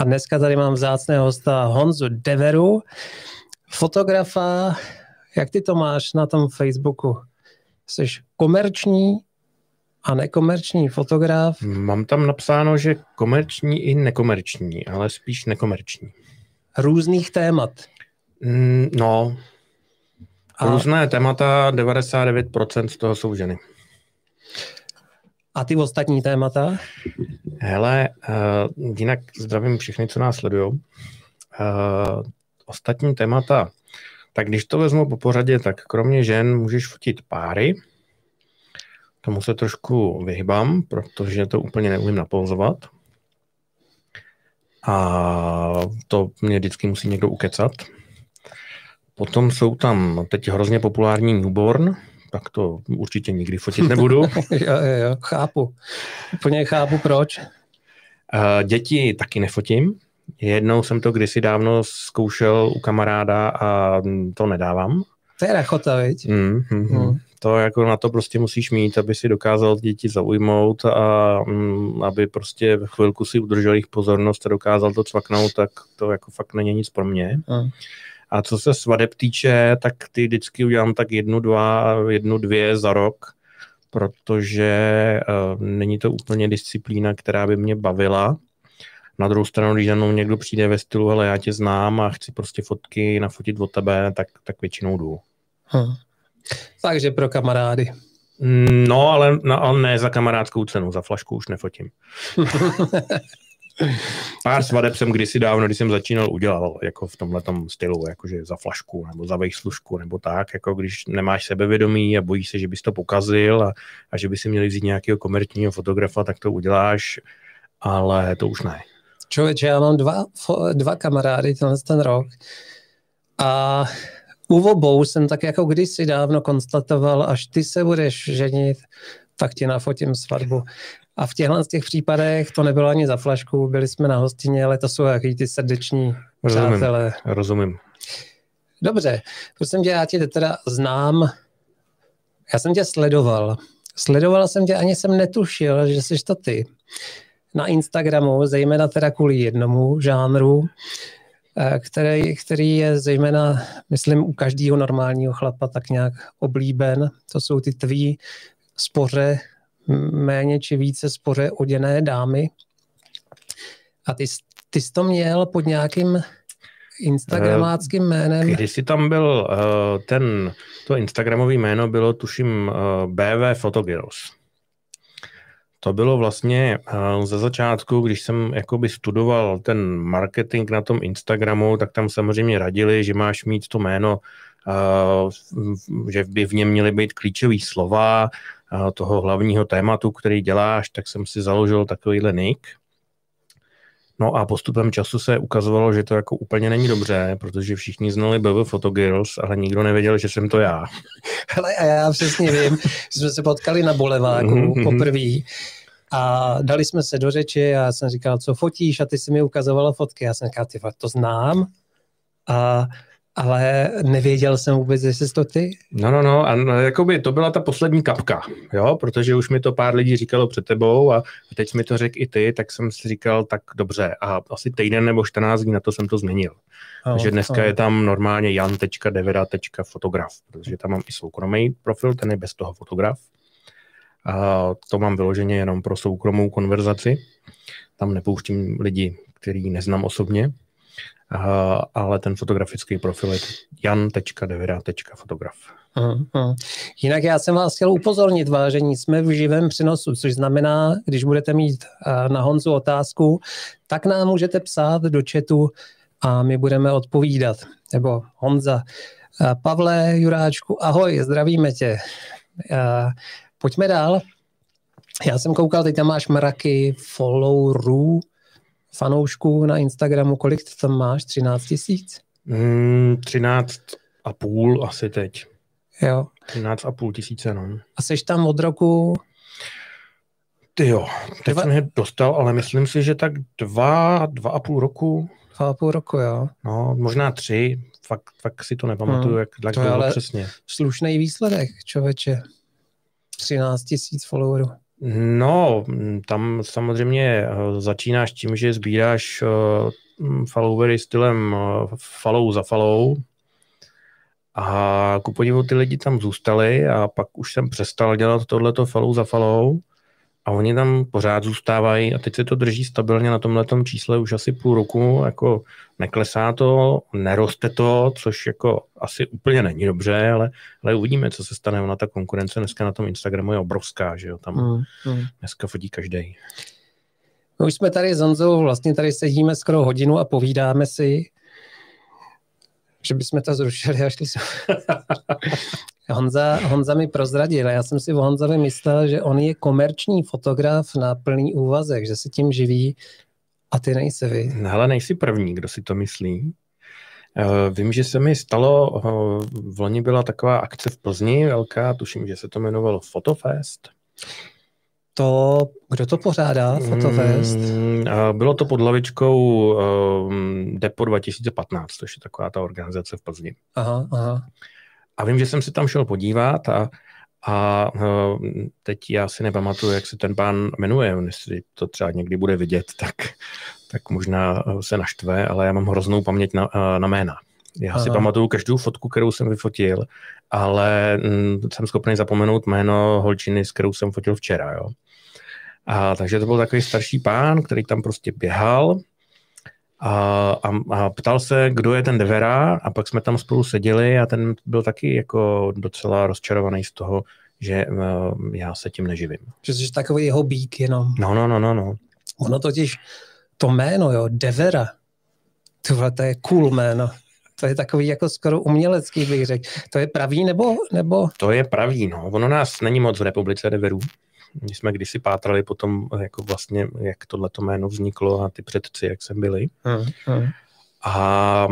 A dneska tady mám vzácného hosta Honzu Deveru, fotografa. Jak ty to máš na tom Facebooku? Jsi komerční a nekomerční fotograf? Mám tam napsáno, že komerční i nekomerční, ale spíš nekomerční. Různých témat? Mm, no, a... různé témata, 99% z toho jsou ženy. A ty ostatní témata? Hele, uh, jinak zdravím všechny, co nás sledují. Uh, ostatní témata, tak když to vezmu po pořadě, tak kromě žen můžeš fotit páry. Tomu se trošku vyhybám, protože to úplně neumím napouzovat. A to mě vždycky musí někdo ukecat. Potom jsou tam teď hrozně populární newborn, tak to určitě nikdy fotit nebudu. jo, jo, jo, chápu. Úplně chápu, proč. Děti taky nefotím. Jednou jsem to kdysi dávno zkoušel u kamaráda a to nedávám. To je rachota, viď? Mm, mm, mm. To jako na to prostě musíš mít, aby si dokázal děti zaujmout a mm, aby prostě v chvilku si udržel jejich pozornost a dokázal to cvaknout, tak to jako fakt není nic pro mě. Mm. A co se svadeb týče, tak ty vždycky udělám tak jednu, dva, jednu, dvě za rok, protože uh, není to úplně disciplína, která by mě bavila. Na druhou stranu, když za mnou někdo přijde ve stylu, ale já tě znám a chci prostě fotky nafotit od tebe, tak, tak většinou jdu. Hmm. Takže pro kamarády. No, ale, no, ale ne za kamarádskou cenu, za flašku už nefotím. Pár svadeb jsem kdysi dávno, když jsem začínal, udělal jako v tomhle stylu, jakože za flašku nebo za vejslužku nebo tak, jako když nemáš sebevědomí a bojíš se, že bys to pokazil a, a že by si měli vzít nějakého komerčního fotografa, tak to uděláš, ale to už ne. Člověče, já mám dva, dva kamarády tenhle ten rok a u obou jsem tak jako kdysi dávno konstatoval, až ty se budeš ženit, tak ti nafotím svatbu. A v těchto těch případech to nebylo ani za flašku, byli jsme na hostině, ale to jsou jaký ty srdeční rozumím, přátelé. Rozumím. Dobře, prosím tě, já tě teda znám, já jsem tě sledoval. Sledoval jsem tě, ani jsem netušil, že jsi to ty. Na Instagramu, zejména teda kvůli jednomu žánru, eh, který, který je zejména, myslím, u každého normálního chlapa tak nějak oblíben. To jsou ty tvý spoře méně či více spoře oděné dámy. A ty, ty jsi to měl pod nějakým instagramáckým jménem? Když jsi tam byl, eh, ten, to instagramový jméno bylo tuším eh, BV Photogirls. To bylo vlastně eh, ze začátku, když jsem jakoby studoval ten marketing na tom Instagramu, tak tam samozřejmě radili, že máš mít to jméno, že by v něm měly být klíčové slova, toho hlavního tématu, který děláš, tak jsem si založil takovýhle nick. No a postupem času se ukazovalo, že to jako úplně není dobře, protože všichni znali BB Photogirls, ale nikdo nevěděl, že jsem to já. Hele, a já přesně vím, že jsme se potkali na Boleváku mm-hmm. poprvé a dali jsme se do řeči a já jsem říkal, co fotíš a ty si mi ukazovala fotky. Já jsem říkal, ty to znám a ale nevěděl jsem vůbec, jestli jsi to ty. No, no, no, a no, jakoby to byla ta poslední kapka, jo, protože už mi to pár lidí říkalo před tebou a teď mi to řekl i ty, tak jsem si říkal, tak dobře, a asi týden nebo 14 dní na to jsem to změnil. Oh, Takže dneska oh. je tam normálně jan.devera.fotograf, protože tam mám i soukromý profil, ten je bez toho fotograf. A to mám vyloženě jenom pro soukromou konverzaci. Tam nepouštím lidi, který neznám osobně, ale ten fotografický profil je jan.devera.fotograf. Uh-huh. Jinak já jsem vás chtěl upozornit, vážení, jsme v živém přenosu, což znamená, když budete mít na Honzu otázku, tak nám můžete psát do chatu a my budeme odpovídat. Nebo Honza. Pavle Juráčku, ahoj, zdravíme tě. Pojďme dál. Já jsem koukal, teď tam máš mraky followerů, fanoušků na Instagramu, kolik tam máš? 13 tisíc? Mm, 13 a půl asi teď. Jo. 13 a půl tisíce, no. A jsi tam od roku? Ty jo, teď dva... jsem je dostal, ale myslím si, že tak dva, dva a půl roku. Dva a půl roku, jo. No, možná tři, fakt, fakt si to nepamatuju, hmm. jak, jak to ale přesně. slušný výsledek, člověče. 13 tisíc followerů. No, tam samozřejmě eh, začínáš tím, že sbíráš eh, followery stylem eh, follow za follow a ku podivu ty lidi tam zůstali a pak už jsem přestal dělat tohleto follow za follow a oni tam pořád zůstávají a teď se to drží stabilně na tomhle čísle už asi půl roku, jako neklesá to, neroste to, což jako asi úplně není dobře, ale, ale uvidíme, co se stane. Ona ta konkurence dneska na tom Instagramu je obrovská, že jo, tam hmm, hmm. dneska fotí každý. My už jsme tady s Honzou, vlastně tady sedíme skoro hodinu a povídáme si, že bychom to zrušili a šli jsme. Honza, Honza mi prozradil, já jsem si o Honzovi myslel, že on je komerční fotograf na plný úvazek, že se tím živí a ty nejsi vy. No, ale nejsi první, kdo si to myslí. Eh, vím, že se mi stalo, eh, v loni byla taková akce v Plzni velká, tuším, že se to jmenovalo Fotofest. To, kdo to pořádá, Fotofest? Mm, bylo to pod hlavičkou um, Depo 2015, což je taková ta organizace v Plzni. Aha, aha. A vím, že jsem si tam šel podívat a, a teď já si nepamatuju, jak se ten pán jmenuje, jestli to třeba někdy bude vidět, tak, tak možná se naštve, ale já mám hroznou paměť na, na jména. Já Aha. si pamatuju každou fotku, kterou jsem vyfotil, ale mm, jsem schopný zapomenout jméno holčiny, s kterou jsem fotil včera. Jo. A, takže to byl takový starší pán, který tam prostě běhal a, a, a ptal se, kdo je ten Devera a pak jsme tam spolu seděli a ten byl taky jako docela rozčarovaný z toho, že uh, já se tím neživím. Že jsi takový jeho bík jenom. No, no, no, no, no. Ono totiž, to jméno, jo, Devera, tohle to je cool jméno. To je takový jako skoro umělecký, bych řekl. To je pravý nebo, nebo? To je pravý, no. Ono nás není moc v republice Deverů. My jsme kdysi pátrali potom, jako vlastně, jak tohleto jméno vzniklo a ty předci, jak jsem byli. Hmm, hmm. A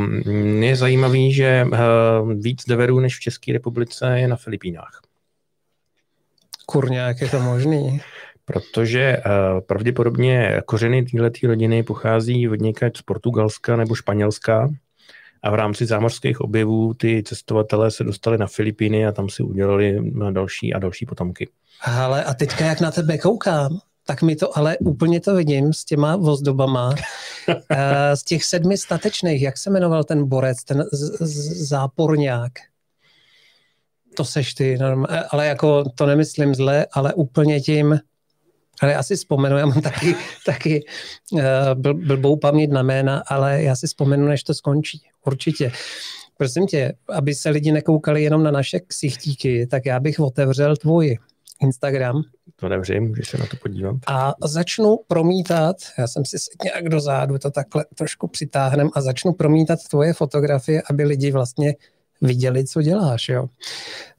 je zajímavý, že eh, víc deverů než v České republice je na Filipínách. Kurňa, jak je to možný? Protože uh, pravděpodobně kořeny této rodiny pochází od někač z Portugalska nebo Španělska a v rámci zámořských objevů ty cestovatelé se dostali na Filipíny a tam si udělali další a další potomky. Ale a teďka jak na tebe koukám, tak mi to ale úplně to vidím s těma vozdobama. Eh, z těch sedmi statečných, jak se jmenoval ten borec, ten z- z- záporňák? To seš ty, eh, ale jako to nemyslím zle, ale úplně tím, ale já si vzpomenu, já mám taky, taky uh, bl, blbou paměť na jména, ale já si vzpomenu, než to skončí. Určitě. Prosím tě, aby se lidi nekoukali jenom na naše ksichtíky, tak já bych otevřel tvůj Instagram. To nevřím, můžeš se na to podívat. A začnu promítat, já jsem si nějak dozadu to takhle trošku přitáhnem a začnu promítat tvoje fotografie, aby lidi vlastně viděli, co děláš. Jo.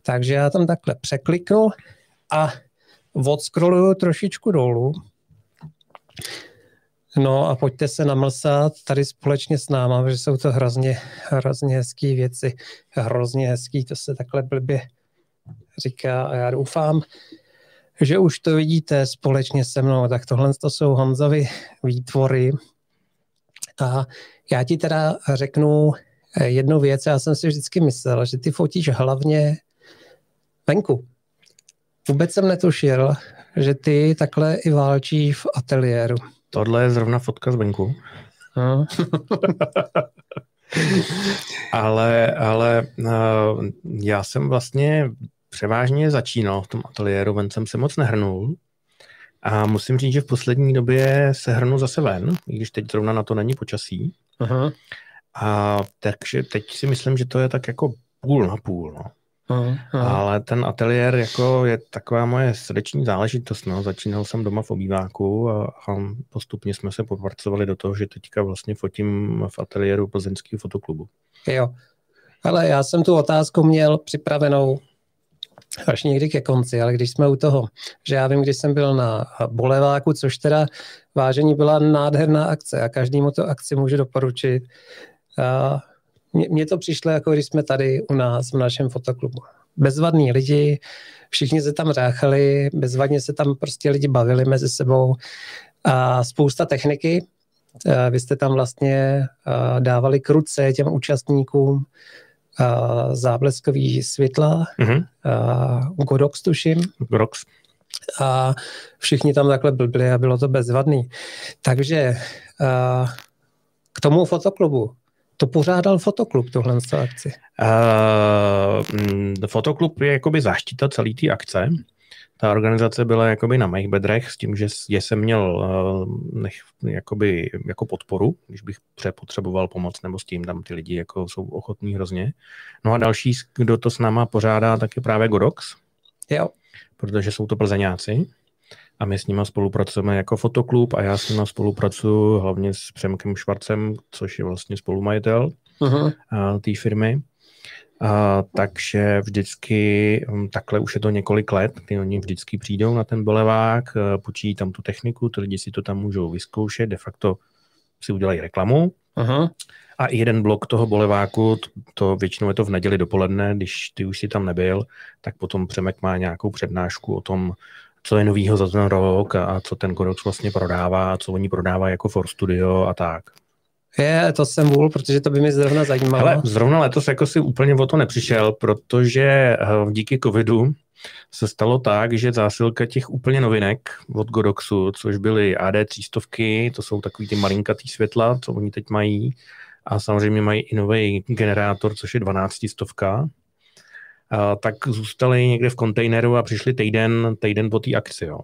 Takže já tam takhle překliknu a odskroluju trošičku dolů. No a pojďte se namlsat tady společně s náma, protože jsou to hrozně, hrozně hezké věci. Hrozně hezký, to se takhle blbě říká a já doufám, že už to vidíte společně se mnou. Tak tohle to jsou Honzovi výtvory. A já ti teda řeknu jednu věc, já jsem si vždycky myslel, že ty fotíš hlavně venku. Vůbec jsem netušil, že ty takhle i válčíš v ateliéru. Tohle je zrovna fotka z venku. No. ale ale uh, já jsem vlastně převážně začínal v tom ateliéru, ven jsem se moc nehrnul. A musím říct, že v poslední době se hrnu zase ven, i když teď zrovna na to není počasí. Aha. A takže teď si myslím, že to je tak jako půl na půl. No. Aha. Ale ten ateliér jako je taková moje srdeční záležitost. No. Začínal jsem doma v obýváku a, a postupně jsme se popracovali do toho, že teďka vlastně fotím v ateliéru plzeňského fotoklubu. Jo, ale já jsem tu otázku měl připravenou až někdy ke konci, ale když jsme u toho, že já vím, když jsem byl na Boleváku, což teda vážení byla nádherná akce a každému to akci můžu doporučit. A mně to přišlo, jako když jsme tady u nás v našem fotoklubu. Bezvadní lidi, všichni se tam řáchali, bezvadně se tam prostě lidi bavili mezi sebou a spousta techniky. Vy jste tam vlastně dávali kruce těm účastníkům, zábleskový světla, mm-hmm. Godox tuším. Godox. a všichni tam takhle blbli a bylo to bezvadný. Takže k tomu fotoklubu. To pořádal fotoklub, tohle akci? Uh, fotoklub je jakoby záštita celé té akce. Ta organizace byla jakoby na mých bedrech s tím, že jsem měl uh, nech, jakoby, jako podporu, když bych přepotřeboval pomoc nebo s tím, tam ty lidi jako jsou ochotní hrozně. No a další, kdo to s náma pořádá, tak je právě Godox. Jo. Protože jsou to plzeňáci a my s nimi spolupracujeme jako fotoklub a já s nimi spolupracuji hlavně s Přemkem Švarcem, což je vlastně spolumajitel uh-huh. té firmy. A, takže vždycky, hm, takhle už je to několik let, kdy oni vždycky přijdou na ten bolevák, počíjí tam tu techniku, ty lidi si to tam můžou vyzkoušet, de facto si udělají reklamu. Uh-huh. A i jeden blok toho boleváku, to, to většinou je to v neděli dopoledne, když ty už si tam nebyl, tak potom Přemek má nějakou přednášku o tom, co je novýho za ten rok a co ten Godox vlastně prodává, co oni prodávají jako For Studio a tak. Je, to jsem vůl, protože to by mě zrovna zajímalo. Ale zrovna letos jako si úplně o to nepřišel, protože eh, díky covidu se stalo tak, že zásilka těch úplně novinek od Godoxu, což byly AD 300, to jsou takový ty malinkatý světla, co oni teď mají, a samozřejmě mají i nový generátor, což je 12 stovka, tak zůstali někde v kontejneru a přišli týden, týden po té akci. Jo.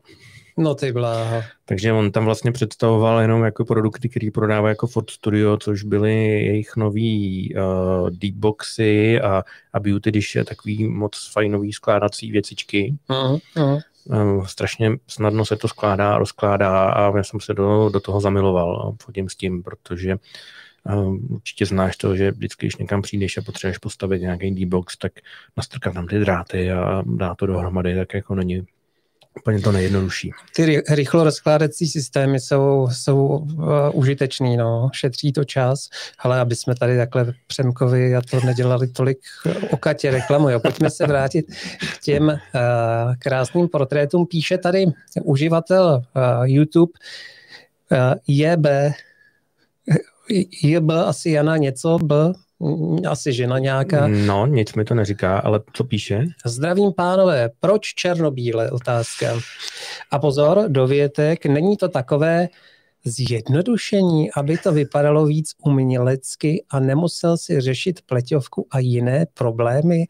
No ty bláho. Takže on tam vlastně představoval jenom jako produkty, který prodává jako Ford Studio, což byly jejich nový uh, deepboxy a, a beauty dish, takový moc fajnový skládací věcičky. Uh-huh, uh-huh. Uh, strašně snadno se to skládá a rozkládá a já jsem se do, do toho zamiloval. Chodím s tím, protože určitě znáš to, že vždycky, když někam přijdeš a potřebuješ postavit nějaký D-box, tak nastrkat tam ty dráty a dá to dohromady, tak jako není úplně to nejjednodušší. Ty rychlo rozkládací systémy jsou, jsou uh, užitečný, no, šetří to čas, ale aby jsme tady takhle Přemkovi a to nedělali tolik okatě reklamu, jo. Pojďme se vrátit k těm uh, krásným portrétům. Píše tady uživatel uh, YouTube uh, JB je B asi Jana něco, B, asi žena nějaká. No, nic mi to neříká, ale co píše? Zdravím pánové, proč černobíle? Otázka. A pozor, dovětek, není to takové zjednodušení, aby to vypadalo víc umělecky a nemusel si řešit pleťovku a jiné problémy?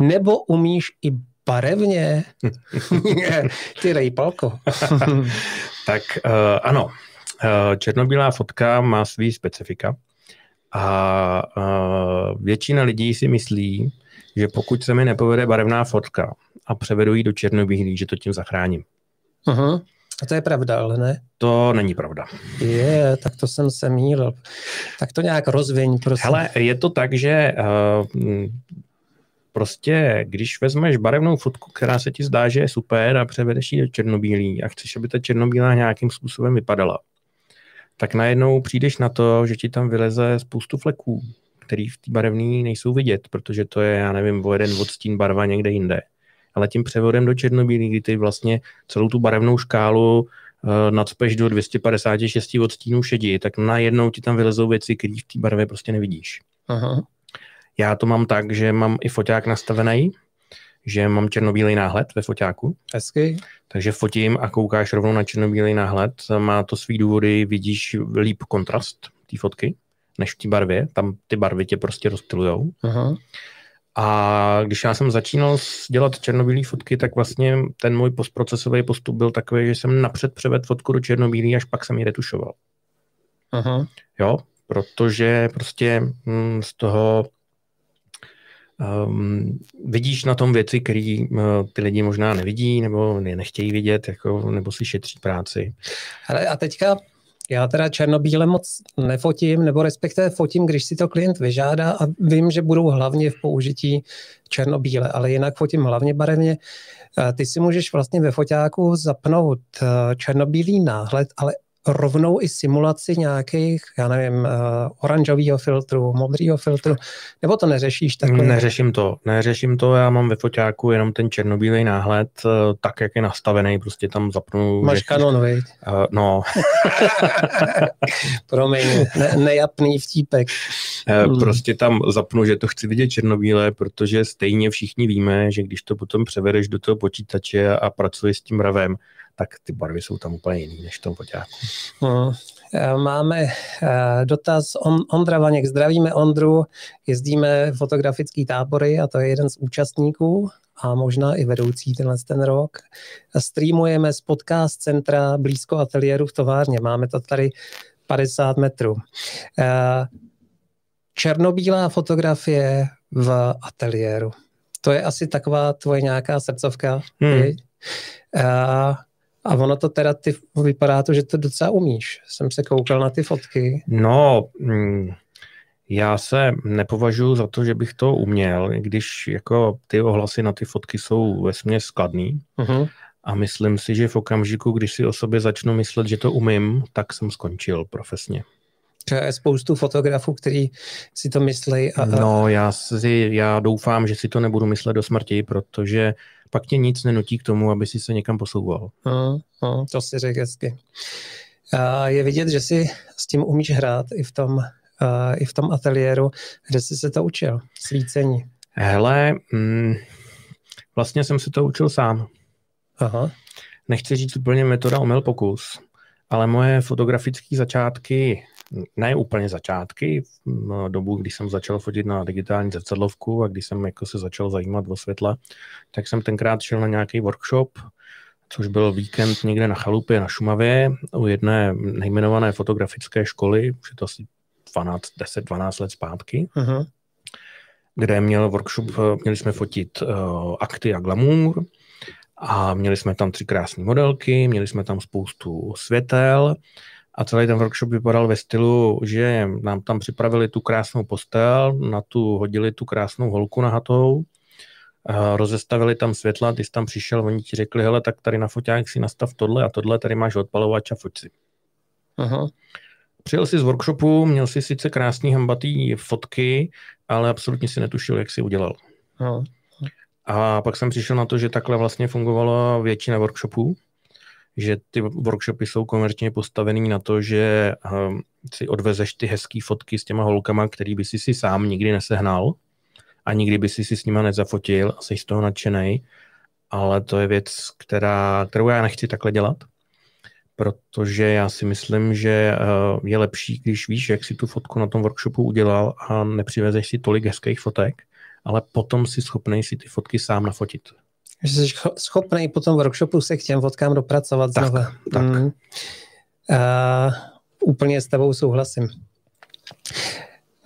Nebo umíš i barevně? Ty rejpalko. tak uh, ano, černobílá fotka má svý specifika a eh, většina lidí si myslí, že pokud se mi nepovede barevná fotka a převedu ji do černobílý, že to tím zachráním. Uh-huh. A to je pravda, ale ne? To není pravda. Je, tak to jsem se mýlil. Tak to nějak rozviň, prosím. Hele, je to tak, že uh, prostě, když vezmeš barevnou fotku, která se ti zdá, že je super a převedeš ji do černobílý a chceš, aby ta černobílá nějakým způsobem vypadala, tak najednou přijdeš na to, že ti tam vyleze spoustu fleků, který v té barevný nejsou vidět, protože to je, já nevím, o jeden odstín barva někde jinde. Ale tím převodem do černobílý, kdy ty vlastně celou tu barevnou škálu uh, nadspeš do 256 odstínů šedí, tak najednou ti tam vylezou věci, které v té barvě prostě nevidíš. Aha. Já to mám tak, že mám i foťák nastavený, že mám černobílý náhled ve foťáku. Hezky. Takže fotím a koukáš rovnou na černobílý náhled. Má to svý důvody, vidíš líp kontrast té fotky, než v té barvě. Tam ty barvy tě prostě rozptilujou. A když já jsem začínal dělat černobílé fotky, tak vlastně ten můj postprocesový postup byl takový, že jsem napřed převedl fotku do černobílý, až pak jsem ji retušoval. Uh-huh. Jo, protože prostě hm, z toho Um, vidíš na tom věci, které uh, ty lidi možná nevidí nebo nechtějí vidět, jako, nebo si šetří práci. Ale a teďka já teda černobíle moc nefotím, nebo respektive fotím, když si to klient vyžádá a vím, že budou hlavně v použití černobíle, ale jinak fotím hlavně barevně. Ty si můžeš vlastně ve foťáku zapnout uh, černobílý náhled, ale rovnou i simulaci nějakých, já nevím, uh, oranžového filtru, modrého filtru, nebo to neřešíš takhle? Neřeším to, neřeším to, já mám ve foťáku jenom ten černobílej náhled, uh, tak, jak je nastavený, prostě tam zapnu... Máš kanon, viď? Uh, no. Promiň, ne, nejapný vtípek. Hmm. Prostě tam zapnu, že to chci vidět černobílé, protože stejně všichni víme, že když to potom převedeš do toho počítače a pracuješ s tím mravem, tak ty barvy jsou tam úplně jiný než v tom foťáku. Hmm. Máme dotaz Ondra Vaněk. Zdravíme Ondru, jezdíme fotografický tábory a to je jeden z účastníků a možná i vedoucí tenhle ten rok. Streamujeme z podcast centra blízko ateliéru v továrně. Máme to tady 50 metrů. Černobílá fotografie v ateliéru. To je asi taková tvoje nějaká srdcovka. Hmm. A, a ono to teda, ty, vypadá to, že to docela umíš. Jsem se koukal na ty fotky. No, mm, já se nepovažuji za to, že bych to uměl, když jako ty ohlasy na ty fotky jsou vesmě skladný. Uh-huh. A myslím si, že v okamžiku, když si o sobě začnu myslet, že to umím, tak jsem skončil profesně. To je spoustu fotografů, kteří si to myslí. A, a... No, já, si, já doufám, že si to nebudu myslet do smrti, protože pak tě nic nenutí k tomu, aby si se někam posouval. Uh, uh, to si řekl hezky. A je vidět, že si s tím umíš hrát i v tom uh, i v tom ateliéru, kde jsi se to učil, svícení? Hele, mm, vlastně jsem se to učil sám. Aha. Nechci říct úplně metoda omyl pokus, ale moje fotografické začátky, ne úplně začátky, v dobu, kdy jsem začal fotit na digitální zrcadlovku a když jsem jako se začal zajímat o světla, tak jsem tenkrát šel na nějaký workshop, což byl víkend někde na chalupě na Šumavě u jedné nejmenované fotografické školy, už je to asi 12, 10-12 let zpátky, uh-huh. kde měl workshop, měli jsme fotit uh, akty a glamour a měli jsme tam tři krásné modelky, měli jsme tam spoustu světel a celý ten workshop vypadal ve stylu, že nám tam připravili tu krásnou postel, na tu hodili tu krásnou holku nahatou, a rozestavili tam světla, ty jsi tam přišel, oni ti řekli, hele, tak tady na foťák si nastav tohle a tohle, tady máš odpalovač a foť si. Aha. Přijel si z workshopu, měl si sice krásný hambatý fotky, ale absolutně si netušil, jak si udělal. No. A pak jsem přišel na to, že takhle vlastně fungovala většina workshopů, že ty workshopy jsou komerčně postavený na to, že um, si odvezeš ty hezké fotky s těma holkama, který by si si sám nikdy nesehnal a nikdy by si si s nima nezafotil a jsi z toho nadšený, ale to je věc, která, kterou já nechci takhle dělat protože já si myslím, že eh, je lepší, když víš, jak si tu fotku na tom workshopu udělal a nepřivezeš si tolik hezkých fotek, ale potom si schopný si ty fotky sám nafotit. Že jsi schopný po tom workshopu se k těm fotkám dopracovat tak, znova. Tak. Mm. A úplně s tebou souhlasím.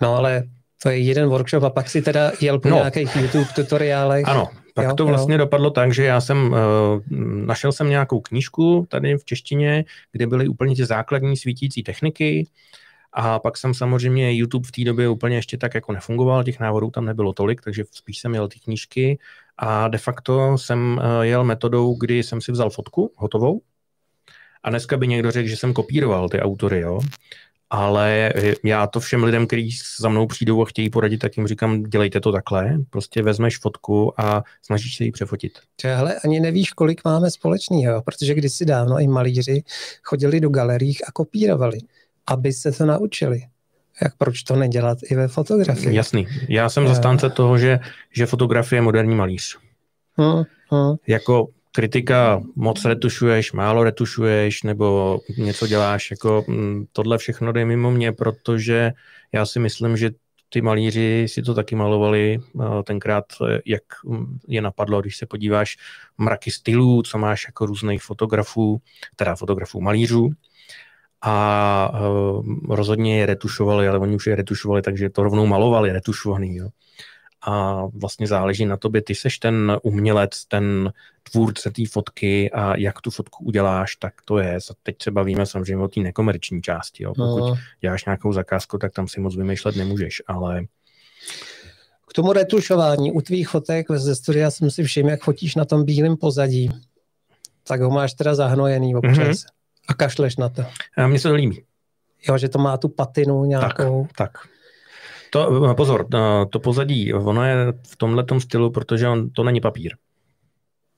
No ale to je jeden workshop a pak si teda jel po no. nějakých YouTube tutoriálech. Ano, tak jo, to vlastně jo. dopadlo tak, že já jsem uh, našel jsem nějakou knížku tady v češtině, kde byly úplně ty základní svítící techniky a pak jsem samozřejmě YouTube v té době úplně ještě tak jako nefungoval, těch návodů tam nebylo tolik, takže spíš jsem jel ty knížky a de facto jsem uh, jel metodou, kdy jsem si vzal fotku hotovou a dneska by někdo řekl, že jsem kopíroval ty autory, jo ale já to všem lidem, kteří za mnou přijdou a chtějí poradit, tak jim říkám, dělejte to takhle, prostě vezmeš fotku a snažíš se ji přefotit. Ale ani nevíš, kolik máme společného, protože kdysi dávno i malíři chodili do galerích a kopírovali, aby se to naučili. Jak proč to nedělat i ve fotografii? Jasný. Já jsem zastánce toho, že, že fotografie je moderní malíř. Hmm, hmm. Jako kritika, moc retušuješ, málo retušuješ, nebo něco děláš, jako mm, tohle všechno jde mimo mě, protože já si myslím, že ty malíři si to taky malovali tenkrát, jak je napadlo, když se podíváš mraky stylů, co máš jako různých fotografů, teda fotografů malířů, a uh, rozhodně je retušovali, ale oni už je retušovali, takže to rovnou malovali, retušovaný. Jo a vlastně záleží na tobě, ty seš ten umělec, ten tvůrce té fotky a jak tu fotku uděláš, tak to je. Teď se bavíme samozřejmě o té nekomerční části. Jo. Pokud no. děláš nějakou zakázku, tak tam si moc vymýšlet nemůžeš, ale k tomu retušování u tvých fotek ze studia jsem si všiml, jak fotíš na tom bílém pozadí. Tak ho máš teda zahnojený občas. Mm-hmm. A kašleš na to. A mně se to líbí. Jo, že to má tu patinu nějakou. Tak, tak. To, pozor, to pozadí, ono je v tomhle stylu, protože on, to není papír.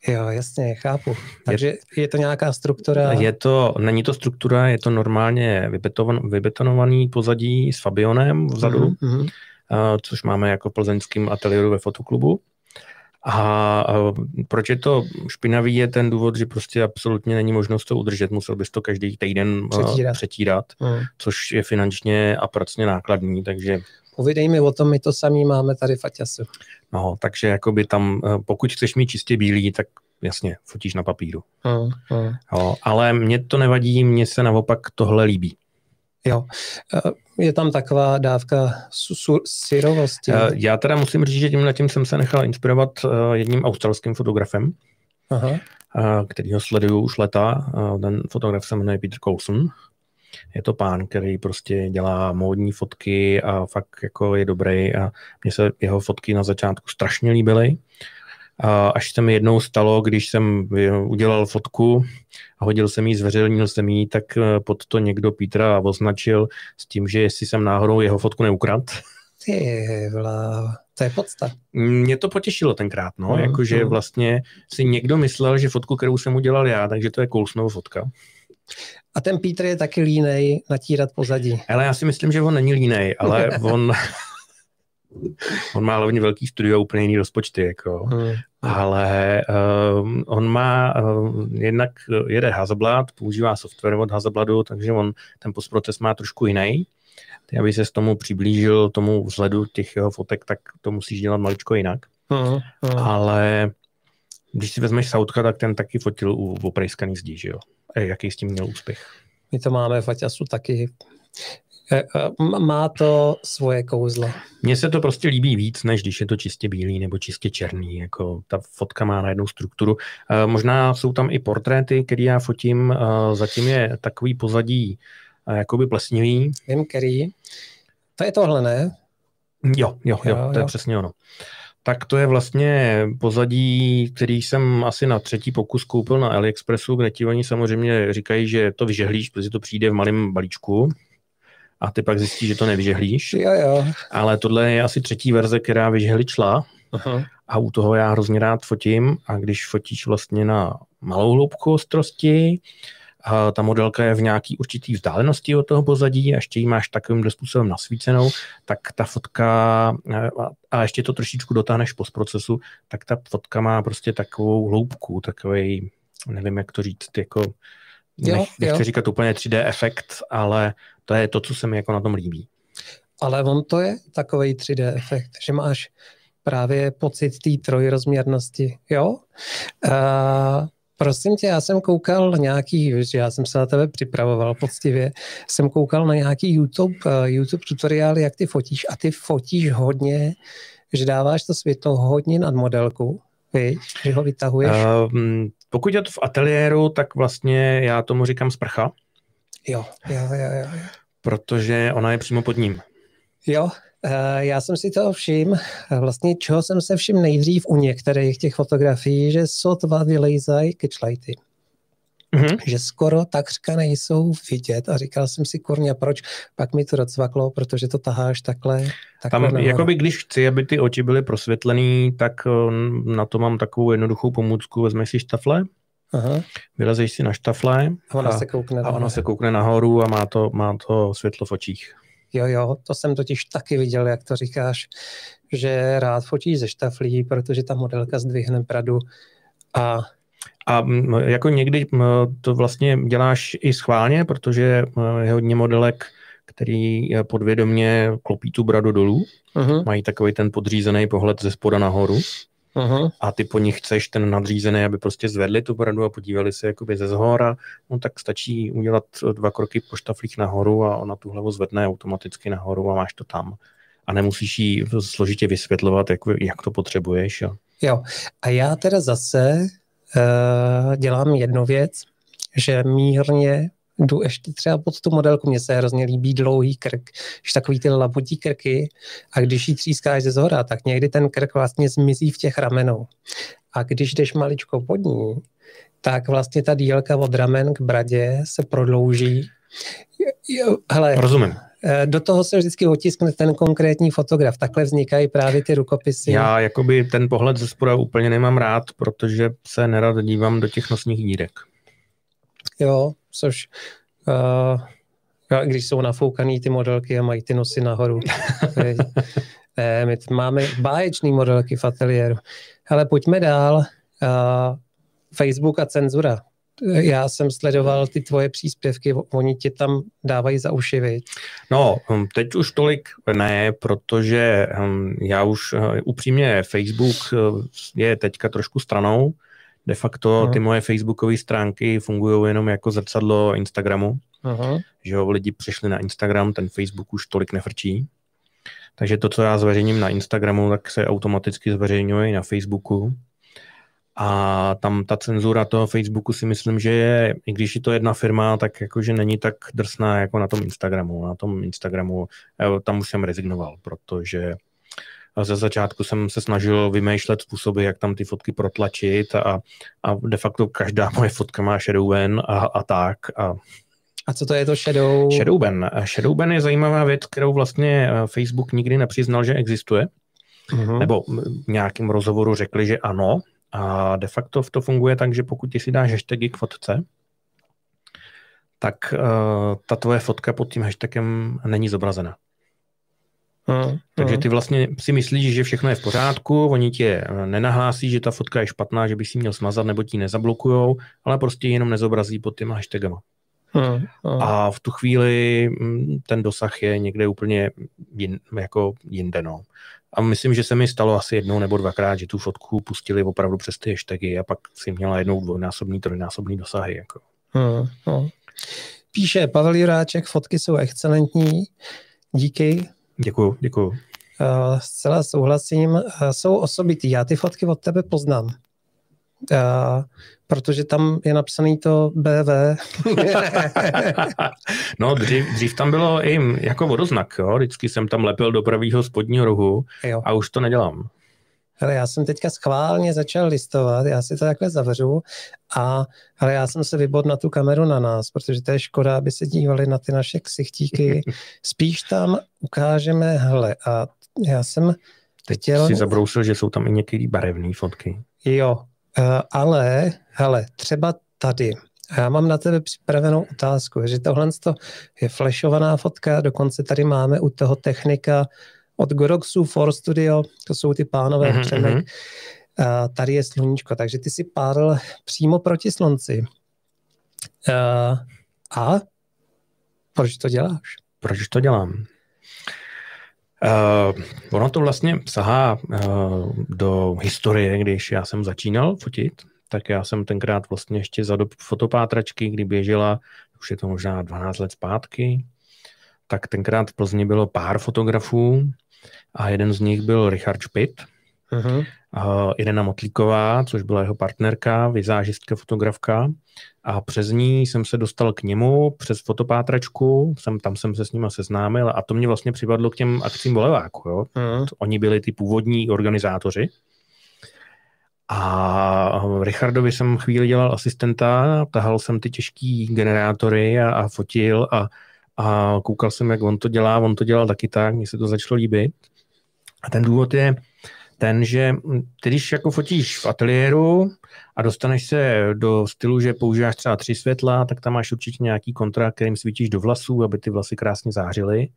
Jo, jasně, chápu. Takže je, je to nějaká struktura? Je to, není to struktura, je to normálně vybetovan, vybetonovaný pozadí s Fabionem vzadu, mm-hmm. což máme jako v plzeňském ateliéru ve fotoklubu. A proč je to špinavý, je ten důvod, že prostě absolutně není možnost to udržet. Musel bys to každý týden přetírat, přetírat mm. což je finančně a pracně nákladný, takže... Povídej mi o tom, my to samý máme tady v Aťasu. No, takže jakoby tam, pokud chceš mít čistě bílý, tak jasně, fotíš na papíru. Mm, mm. Jo, ale mě to nevadí, mně se naopak tohle líbí. Jo, eh, je tam taková dávka syrovosti. Eh, já teda musím říct, že tím tím jsem se nechal inspirovat eh, jedním australským fotografem, Aha. který ho sleduju už leta. Ten fotograf se jmenuje Peter Coulson. Je to pán, který prostě dělá módní fotky a fakt jako je dobrý a mně se jeho fotky na začátku strašně líbily. Až se mi jednou stalo, když jsem udělal fotku a hodil jsem jí, zveřejnil jsem jí, tak eh, pod to někdo Petra označil s tím, že jestli jsem náhodou jeho fotku neukrad. Ty vla, to je podsta. Mě to potěšilo tenkrát, no, mm, jakože mm. vlastně si někdo myslel, že fotku, kterou jsem udělal já, takže to je Coulsonova fotka. A ten Peter je taky línej natírat pozadí. Ale já si myslím, že on není línej, ale on, on má hlavně velký studio, úplně jiný rozpočty, jako. Hmm. Ale uh, on má, uh, jednak jede Hasselblad, používá software od Hasselbladu, takže on ten postproces má trošku jiný. Ty, aby se s tomu přiblížil tomu vzhledu těch jeho fotek, tak to musíš dělat maličko jinak. Hmm. Hmm. Ale když si vezmeš Sautka, tak ten taky fotil u oprejskaný zdí, že jo? Jaký s tím měl úspěch? My to máme v Aťasu taky Eh, eh, má to svoje kouzlo. Mně se to prostě líbí víc, než když je to čistě bílý nebo čistě černý. Jako ta fotka má najednou strukturu. Eh, možná jsou tam i portréty, které já fotím. Zatím je takový pozadí jakoby plesnivý. Vím, který. To je tohle, ne? Jo, jo, jo, jo to jo. je přesně ono. Tak to je vlastně pozadí, který jsem asi na třetí pokus koupil na AliExpressu, kde ti oni samozřejmě říkají, že to vyžehlíš, protože to přijde v malém balíčku a ty pak zjistíš, že to nevyžehlíš. Jo, jo. Ale tohle je asi třetí verze, která vyžehličla Aha. a u toho já hrozně rád fotím a když fotíš vlastně na malou hloubku ostrosti, a ta modelka je v nějaký určitý vzdálenosti od toho pozadí a ještě ji máš takovým způsobem nasvícenou, tak ta fotka, a ještě to trošičku dotáhneš po procesu, tak ta fotka má prostě takovou hloubku, takový, nevím jak to říct, jako jo, nech, nechci jo. říkat úplně 3D efekt, ale to je to, co se mi jako na tom líbí. Ale on to je takový 3D efekt, že máš právě pocit té trojrozměrnosti, jo? Uh, prosím tě, já jsem koukal na nějaký, já jsem se na tebe připravoval poctivě, jsem koukal na nějaký YouTube, uh, YouTube tutoriály, jak ty fotíš a ty fotíš hodně, že dáváš to světlo hodně nad modelku, víš, že ho vytahuješ. Uh, pokud je to v ateliéru, tak vlastně já tomu říkám sprcha. Jo, jo, jo, jo. Protože ona je přímo pod ním. Jo, eh, já jsem si to všiml, vlastně čeho jsem se všiml nejdřív u některých těch fotografií, že sotva vylejzají catchlighty. Mm-hmm. Že skoro takřka nejsou vidět a říkal jsem si, kurně, proč? Pak mi to docvaklo, protože to taháš takhle. takhle Tam, jakoby, když chci, aby ty oči byly prosvětlený, tak eh, na to mám takovou jednoduchou pomůcku. Vezmeš si štafle, Aha. Vylezeš si na štafle a ona, a, se, koukne a ona se koukne nahoru a má to, má to světlo v očích. Jo, jo, to jsem totiž taky viděl, jak to říkáš, že rád fotíš ze štaflí, protože ta modelka zdvihne pradu a a jako někdy to vlastně děláš i schválně, protože je hodně modelek, který podvědomě klopí tu bradu dolů. Uh-huh. Mají takový ten podřízený pohled ze spoda nahoru. Uh-huh. A ty po nich chceš ten nadřízený, aby prostě zvedli tu bradu a podívali se jakoby ze zhora, no tak stačí udělat dva kroky po štaflích nahoru a ona tu hlavu zvedne automaticky nahoru a máš to tam. A nemusíš jí složitě vysvětlovat, jak, jak to potřebuješ. Jo. jo. A já teda zase dělám jednu věc, že mírně jdu ještě třeba pod tu modelku, mně se hrozně líbí dlouhý krk, že takový ty labutí krky a když ji třískáš ze zhora, tak někdy ten krk vlastně zmizí v těch ramenou. A když jdeš maličko pod ní, tak vlastně ta dílka od ramen k bradě se prodlouží. Hele, Rozumím. Eh, do toho se vždycky otiskne ten konkrétní fotograf. Takhle vznikají právě ty rukopisy. Já jakoby ten pohled ze spoda úplně nemám rád, protože se nerad dívám do těch nosních dírek. Jo, což uh, když jsou nafoukaný ty modelky a mají ty nosy nahoru. ne, my máme báječný modelky v ateliéru. Ale pojďme dál. Uh, Facebook a cenzura. Já jsem sledoval ty tvoje příspěvky, oni ti tam dávají za uši, viď? No, hm, teď už tolik ne, protože hm, já už eh, upřímně Facebook eh, je teďka trošku stranou. De facto ty moje facebookové stránky fungují jenom jako zrcadlo Instagramu. Aha. Že jo, lidi přišli na Instagram, ten Facebook už tolik nefrčí. Takže to, co já zveřejním na Instagramu, tak se automaticky zveřejňuje i na Facebooku. A tam ta cenzura toho Facebooku si myslím, že je, i když je to jedna firma, tak jakože není tak drsná jako na tom Instagramu. Na tom Instagramu tam už jsem rezignoval, protože ze začátku jsem se snažil vymýšlet způsoby, jak tam ty fotky protlačit a, a de facto každá moje fotka má shadow ban a, a tak. A a co to je to shadow? Shadowban. Shadowban je zajímavá věc, kterou vlastně eh, Facebook nikdy nepřiznal, že existuje. Uh-huh. Nebo v nějakém rozhovoru řekli, že ano. A de facto to funguje tak, že pokud ty si dáš hashtagy k fotce, tak uh, ta tvoje fotka pod tím hashtagem není zobrazena. Uh, Takže ty vlastně si myslíš, že všechno je v pořádku, oni tě nenahlásí, že ta fotka je špatná, že by si měl smazat nebo ti nezablokujou, ale prostě jenom nezobrazí pod těma hashtagama. Hmm, hmm. A v tu chvíli mm, ten dosah je někde úplně jin, jako jinde. No. A myslím, že se mi stalo asi jednou nebo dvakrát, že tu fotku pustili opravdu přes ty hashtagy a pak si měla jednou dvojnásobný, trojnásobný dosahy. Jako. Hmm, hmm. Píše Pavel Juráček, fotky jsou excelentní. Díky. Děkuju, děkuju. Uh, zcela souhlasím. Uh, jsou osobitý. Já ty fotky od tebe poznám. Uh, protože tam je napsaný to BV. no, dřív, dřív tam bylo i jako vodoznak, jo? vždycky jsem tam lepil do pravého spodního rohu jo. a už to nedělám. Hele, já jsem teďka schválně začal listovat, já si to takhle zavřu a hele, já jsem se vybod na tu kameru na nás, protože to je škoda, aby se dívali na ty naše ksichtíky. Spíš tam ukážeme, hele, a já jsem Teď chtěl... si zabrousil, že jsou tam i některé barevné fotky. Jo, ale, hele, třeba tady, já mám na tebe připravenou otázku, že tohle je flashovaná fotka, dokonce tady máme u toho technika od Goroxu For Studio, to jsou ty pánové mm-hmm. Přemek. A tady je sluníčko, takže ty si pádl přímo proti slunci. A, eh, a proč to děláš? Proč to dělám? Uh, ono to vlastně sahá uh, do historie, když já jsem začínal fotit, tak já jsem tenkrát vlastně ještě za dob fotopátračky, kdy běžela, už je to možná 12 let zpátky, tak tenkrát v Plzni bylo pár fotografů a jeden z nich byl Richard Špit, uh-huh. uh, Irena Motlíková, což byla jeho partnerka, vizážistka, fotografka a přes ní jsem se dostal k němu, přes fotopátračku, jsem, tam jsem se s nima seznámil a to mě vlastně přivadlo k těm akcím Boleváku. Jo? Uh-huh. Oni byli ty původní organizátoři. A Richardovi jsem chvíli dělal asistenta, tahal jsem ty těžký generátory a, a fotil a, a koukal jsem, jak on to dělá, on to dělal taky tak, mně se to začalo líbit. A ten důvod je ten, že ty, když jako fotíš v ateliéru a dostaneš se do stylu, že používáš třeba tři světla, tak tam máš určitě nějaký kontrakt, kterým svítíš do vlasů, aby ty vlasy krásně zářily.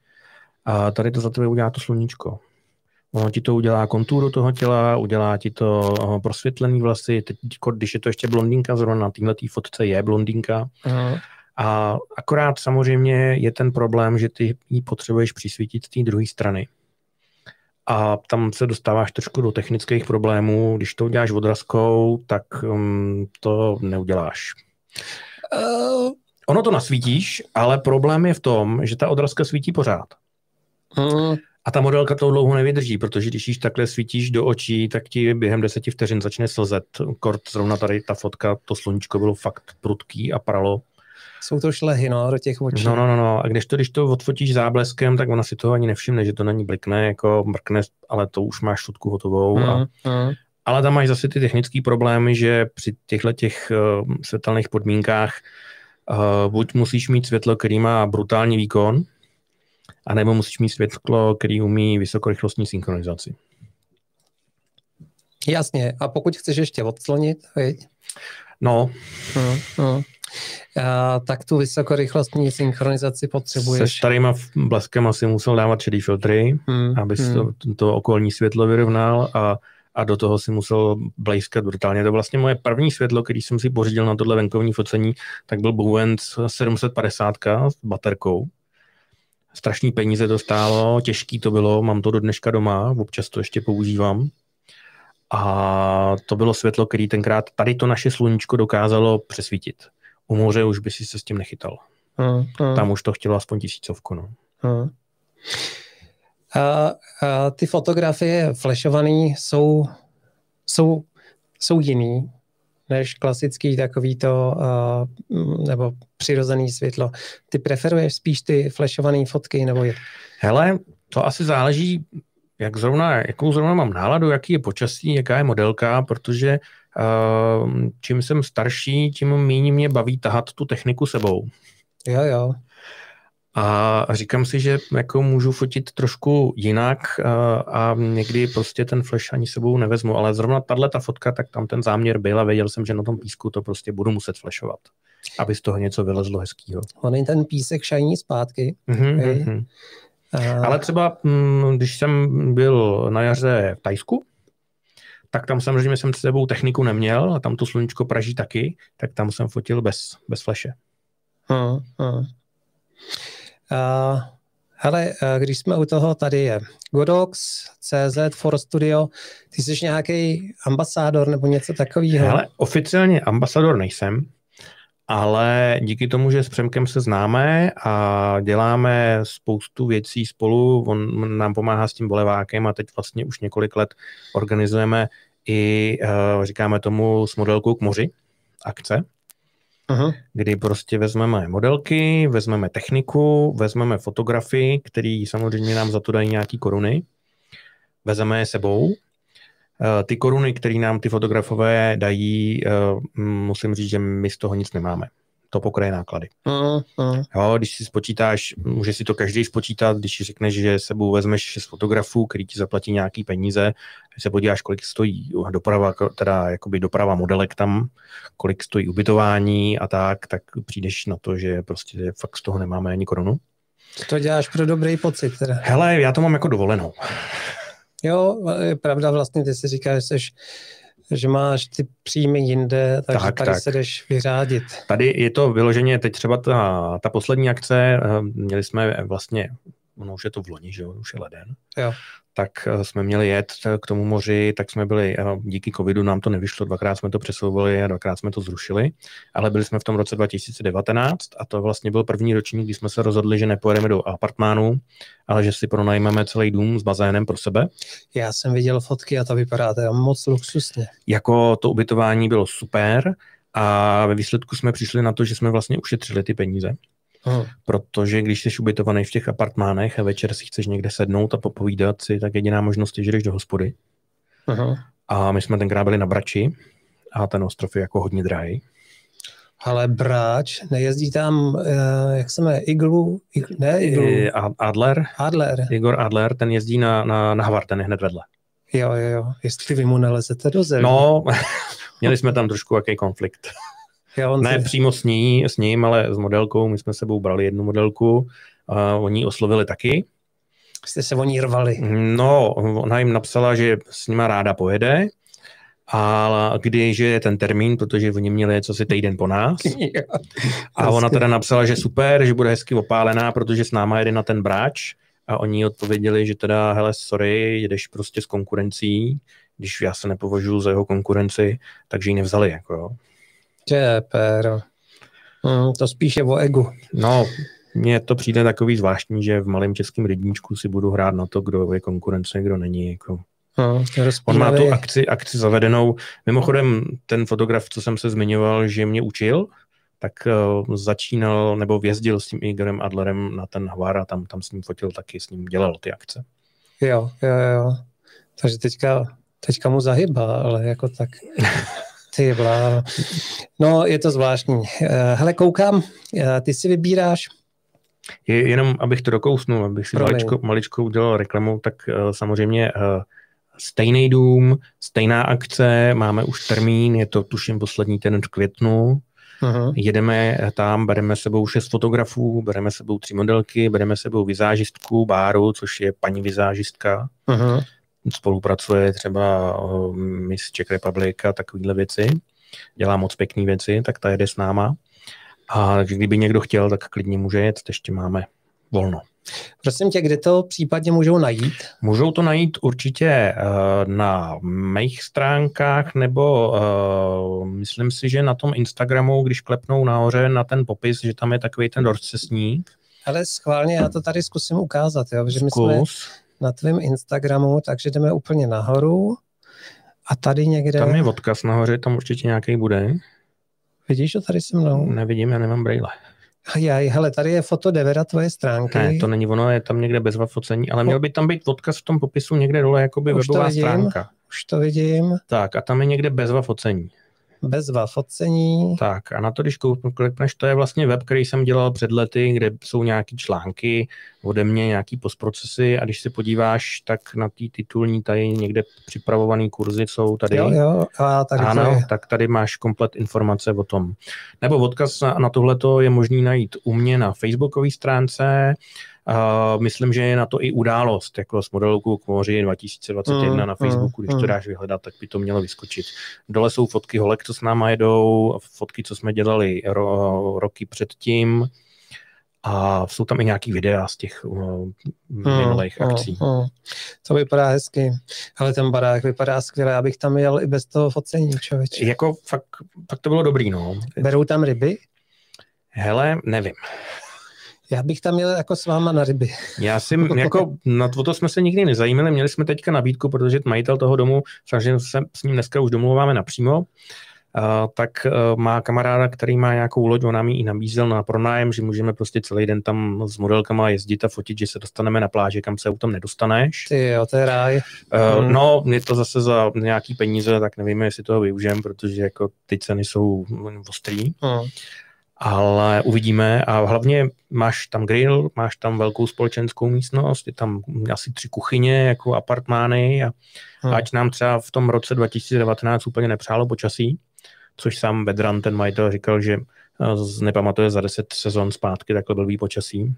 A tady to za tebe udělá to sluníčko. Ono ti to udělá konturu toho těla, udělá ti to prosvětlený vlasy. Teď, když je to ještě blondýnka, zrovna na této fotce je blondýnka. Uh-huh. A akorát samozřejmě je ten problém, že ty ji potřebuješ přisvítit z té druhé strany. A tam se dostáváš trošku do technických problémů. Když to uděláš odrazkou, tak um, to neuděláš. Uh, ono to nasvítíš, ale problém je v tom, že ta odrazka svítí pořád. Uh, a ta modelka to dlouho nevydrží, protože když již takhle svítíš do očí, tak ti během deseti vteřin začne slzet. Kort zrovna tady ta fotka, to sluníčko bylo fakt prudký a pralo. Jsou to šlehy, no, do těch očí. No, no, no, no. A když to, když to odfotíš zábleskem, tak ona si toho ani nevšimne, že to na ní blikne, jako mrkne, ale to už máš fotku hotovou. Mm, a, mm. Ale tam máš zase ty technické problémy, že při těchto těch uh, světelných podmínkách uh, buď musíš mít světlo, který má brutální výkon, A nebo musíš mít světlo, který umí vysokorychlostní synchronizaci. Jasně, a pokud chceš ještě odslonit, viď? No. Hmm, hmm. A, tak tu vysokorychlostní synchronizaci potřebuješ. Se starýma bleskem asi musel dávat šedý filtry, hmm, aby hmm. To, to okolní světlo vyrovnal a, a do toho si musel blejskat brutálně. To vlastně moje první světlo, který jsem si pořídil na tohle venkovní focení, tak byl Bowens 750 s baterkou. Strašný peníze to stálo, těžký to bylo, mám to do dneška doma, občas to ještě používám. A to bylo světlo, který tenkrát tady to naše sluníčko dokázalo přesvítit. U moře už by si se s tím nechytal. Hmm, hmm. Tam už to chtělo aspoň tisícovku. No. Hmm. A, a ty fotografie flashované jsou, jsou, jsou jiný než klasický takový to, uh, nebo přirozený světlo. Ty preferuješ spíš ty flashované fotky, nebo je? Hele, to asi záleží, jak zrovna, jakou zrovna mám náladu, jaký je počasí, jaká je modelka, protože uh, čím jsem starší, tím méně mě baví tahat tu techniku sebou. Jo, jo. A říkám si, že jako můžu fotit trošku jinak a, a někdy prostě ten flash ani sebou nevezmu, ale zrovna tahle ta fotka, tak tam ten záměr byl a věděl jsem, že na tom písku to prostě budu muset flashovat, aby z toho něco vylezlo hezkýho. On ten písek šajní zpátky. Mm-hmm, mm-hmm. A... Ale třeba, mm, když jsem byl na jaře v Tajsku, tak tam samozřejmě jsem s sebou techniku neměl a tam to sluníčko praží taky, tak tam jsem fotil bez, bez fleše. Hmm, hmm. Uh, hele, když jsme u toho, tady je Godox, CZ, For Studio. Ty jsi nějaký ambasádor nebo něco takového? Hele, oficiálně ambasador nejsem, ale díky tomu, že s Přemkem se známe a děláme spoustu věcí spolu, on nám pomáhá s tím bolevákem a teď vlastně už několik let organizujeme i, uh, říkáme tomu, s modelkou k moři akce, uh-huh. kdy prostě vezmeme modelky, vezmeme techniku, vezmeme fotografii, který samozřejmě nám za to dají nějaký koruny, vezmeme je sebou. Eh, ty koruny, které nám ty fotografové dají, eh, musím říct, že my z toho nic nemáme to pokryje náklady. Uh, uh. Jo, když si spočítáš, může si to každý spočítat, když si řekneš, že sebou vezmeš šest fotografů, který ti zaplatí nějaký peníze, když se podíváš, kolik stojí doprava, teda jakoby doprava modelek tam, kolik stojí ubytování a tak, tak přijdeš na to, že prostě fakt z toho nemáme ani korunu. To děláš pro dobrý pocit teda. Hele, já to mám jako dovolenou. Jo, je pravda vlastně, ty si říkáš, že jsi že máš ty příjmy jinde, takže tak, tady tak. se jdeš vyřádit. Tady je to vyloženě, teď třeba ta, ta poslední akce, eh, měli jsme vlastně, ono už je to v loni, že jo, už je leden, jo. Tak eh, jsme měli jet k tomu moři, tak jsme byli, eh, díky covidu nám to nevyšlo, dvakrát jsme to přesouvali a dvakrát jsme to zrušili, ale byli jsme v tom roce 2019 a to vlastně byl první ročník, kdy jsme se rozhodli, že nepojedeme do apartmánu, ale že si pronajmeme celý dům s bazénem pro sebe. Já jsem viděl fotky a to vypadá teda moc luxusně. Jako to ubytování bylo super a ve výsledku jsme přišli na to, že jsme vlastně ušetřili ty peníze. Hmm. Protože když jsi ubytovaný v těch apartmánech a večer si chceš někde sednout a popovídat si, tak jediná možnost je, že jdeš do hospody. Hmm. A my jsme tenkrát byli na Brači a ten ostrov je jako hodně drahý. Ale Bráč, nejezdí tam, uh, jak se jmenuje, Iglu, Iglu ne Iglu. Adler. Adler. Igor Adler, ten jezdí na, na, na Havar, ten je hned vedle. Jo, jo, jo, jestli vy mu nelezete do země. No, měli jsme tam trošku jaký konflikt. Jo, ne si... přímo s, ní, s ním, ale s modelkou, my jsme sebou brali jednu modelku, a oni oslovili taky. Jste se o ní rvali. No, ona jim napsala, že s nima ráda pojede, a když je ten termín, protože oni měli co si týden po nás. a ona teda napsala, že super, že bude hezky opálená, protože s náma jede na ten bráč. A oni odpověděli, že teda, hele, sorry, jedeš prostě s konkurencí, když já se nepovažuji za jeho konkurenci, takže ji nevzali, jako jo. Čepero. Hmm, to spíše o egu. No, mně to přijde takový zvláštní, že v malém českém rybníčku si budu hrát na to, kdo je konkurence, kdo není. Jako. No, On má tu akci, akci zavedenou. Mimochodem, ten fotograf, co jsem se zmiňoval, že mě učil, tak uh, začínal nebo vězdil s tím Igorem Adlerem na ten Hvar a tam, tam s ním fotil taky, s ním dělal ty akce. Jo, jo, jo. Takže teďka, teďka mu zahybá, ale jako tak. Ty No, je to zvláštní. Eh, hele, koukám, eh, ty si vybíráš Je, jenom abych to dokousnul, abych si maličko, maličko udělal reklamu, tak uh, samozřejmě uh, stejný dům, stejná akce, máme už termín, je to tuším poslední ten v květnu, Uh-huh. Jedeme tam, bereme sebou šest fotografů, bereme sebou tři modelky, bereme sebou vizážistku, Báru, což je paní vizážistka. Uh-huh. Spolupracuje třeba Miss Czech Republic a takovéhle věci. Dělá moc pěkné věci, tak ta jede s náma. A kdyby někdo chtěl, tak klidně může jet, ještě máme volno. Prosím tě, kde to případně můžou najít? Můžou to najít určitě uh, na mých stránkách, nebo uh, myslím si, že na tom Instagramu, když klepnou nahoře na ten popis, že tam je takový ten rozcesník. Ale schválně, já to tady zkusím ukázat, jo, že my jsme na tvém Instagramu, takže jdeme úplně nahoru a tady někde... Tam je odkaz nahoře, tam určitě nějaký bude. Vidíš to tady se mnou? Nevidím, já nemám brýle. Jaj, hele, tady je foto Devera tvoje stránky. Ne, to není ono, je tam někde bez focení, ale měl by tam být odkaz v tom popisu někde dole, jakoby Už webová stránka. Už to vidím. Tak a tam je někde bez focení bezva focení. Tak a na to, když klikneš, to je vlastně web, který jsem dělal před lety, kde jsou nějaký články ode mě, nějaký postprocesy a když se podíváš, tak na té titulní tady někde připravované kurzy jsou tady. Jo, jo, a tady ano, je. tak tady máš komplet informace o tom. Nebo odkaz na, na tohleto je možný najít u mě na facebookové stránce, Uh, myslím, že je na to i událost, jako s modelkou k moři 2021 mm, na Facebooku, mm, když to mm. dáš vyhledat, tak by to mělo vyskočit. Dole jsou fotky holek, co s náma jedou, fotky, co jsme dělali ro, roky předtím a jsou tam i nějaký videa z těch uh, minulých mm, akcí. Mm, mm. To vypadá hezky, ale ten barák vypadá skvěle, abych tam jel i bez toho focení, člověče. Jako fakt, fakt to bylo dobrý, no. Berou tam ryby? Hele, nevím. Já bych tam měl jako s váma na ryby. Já si, jako na to jsme se nikdy nezajímali, měli jsme teďka nabídku, protože majitel toho domu, samozřejmě se s ním dneska už domluváme napřímo, uh, tak uh, má kamaráda, který má nějakou loď, on nám ji i nabízel na pronájem, že můžeme prostě celý den tam s modelkama jezdit a fotit, že se dostaneme na pláže, kam se tom nedostaneš. Ty jo, to je ráj. Uh, hmm. No, je to zase za nějaký peníze, tak nevíme, jestli toho využijem, protože jako ty ceny jsou ostrý. Hmm ale uvidíme a hlavně máš tam grill, máš tam velkou společenskou místnost, je tam asi tři kuchyně jako apartmány a hmm. ať nám třeba v tom roce 2019 úplně nepřálo počasí, což sám Bedran, ten majitel, říkal, že eh, nepamatuje za deset sezon zpátky takhle blbý počasí.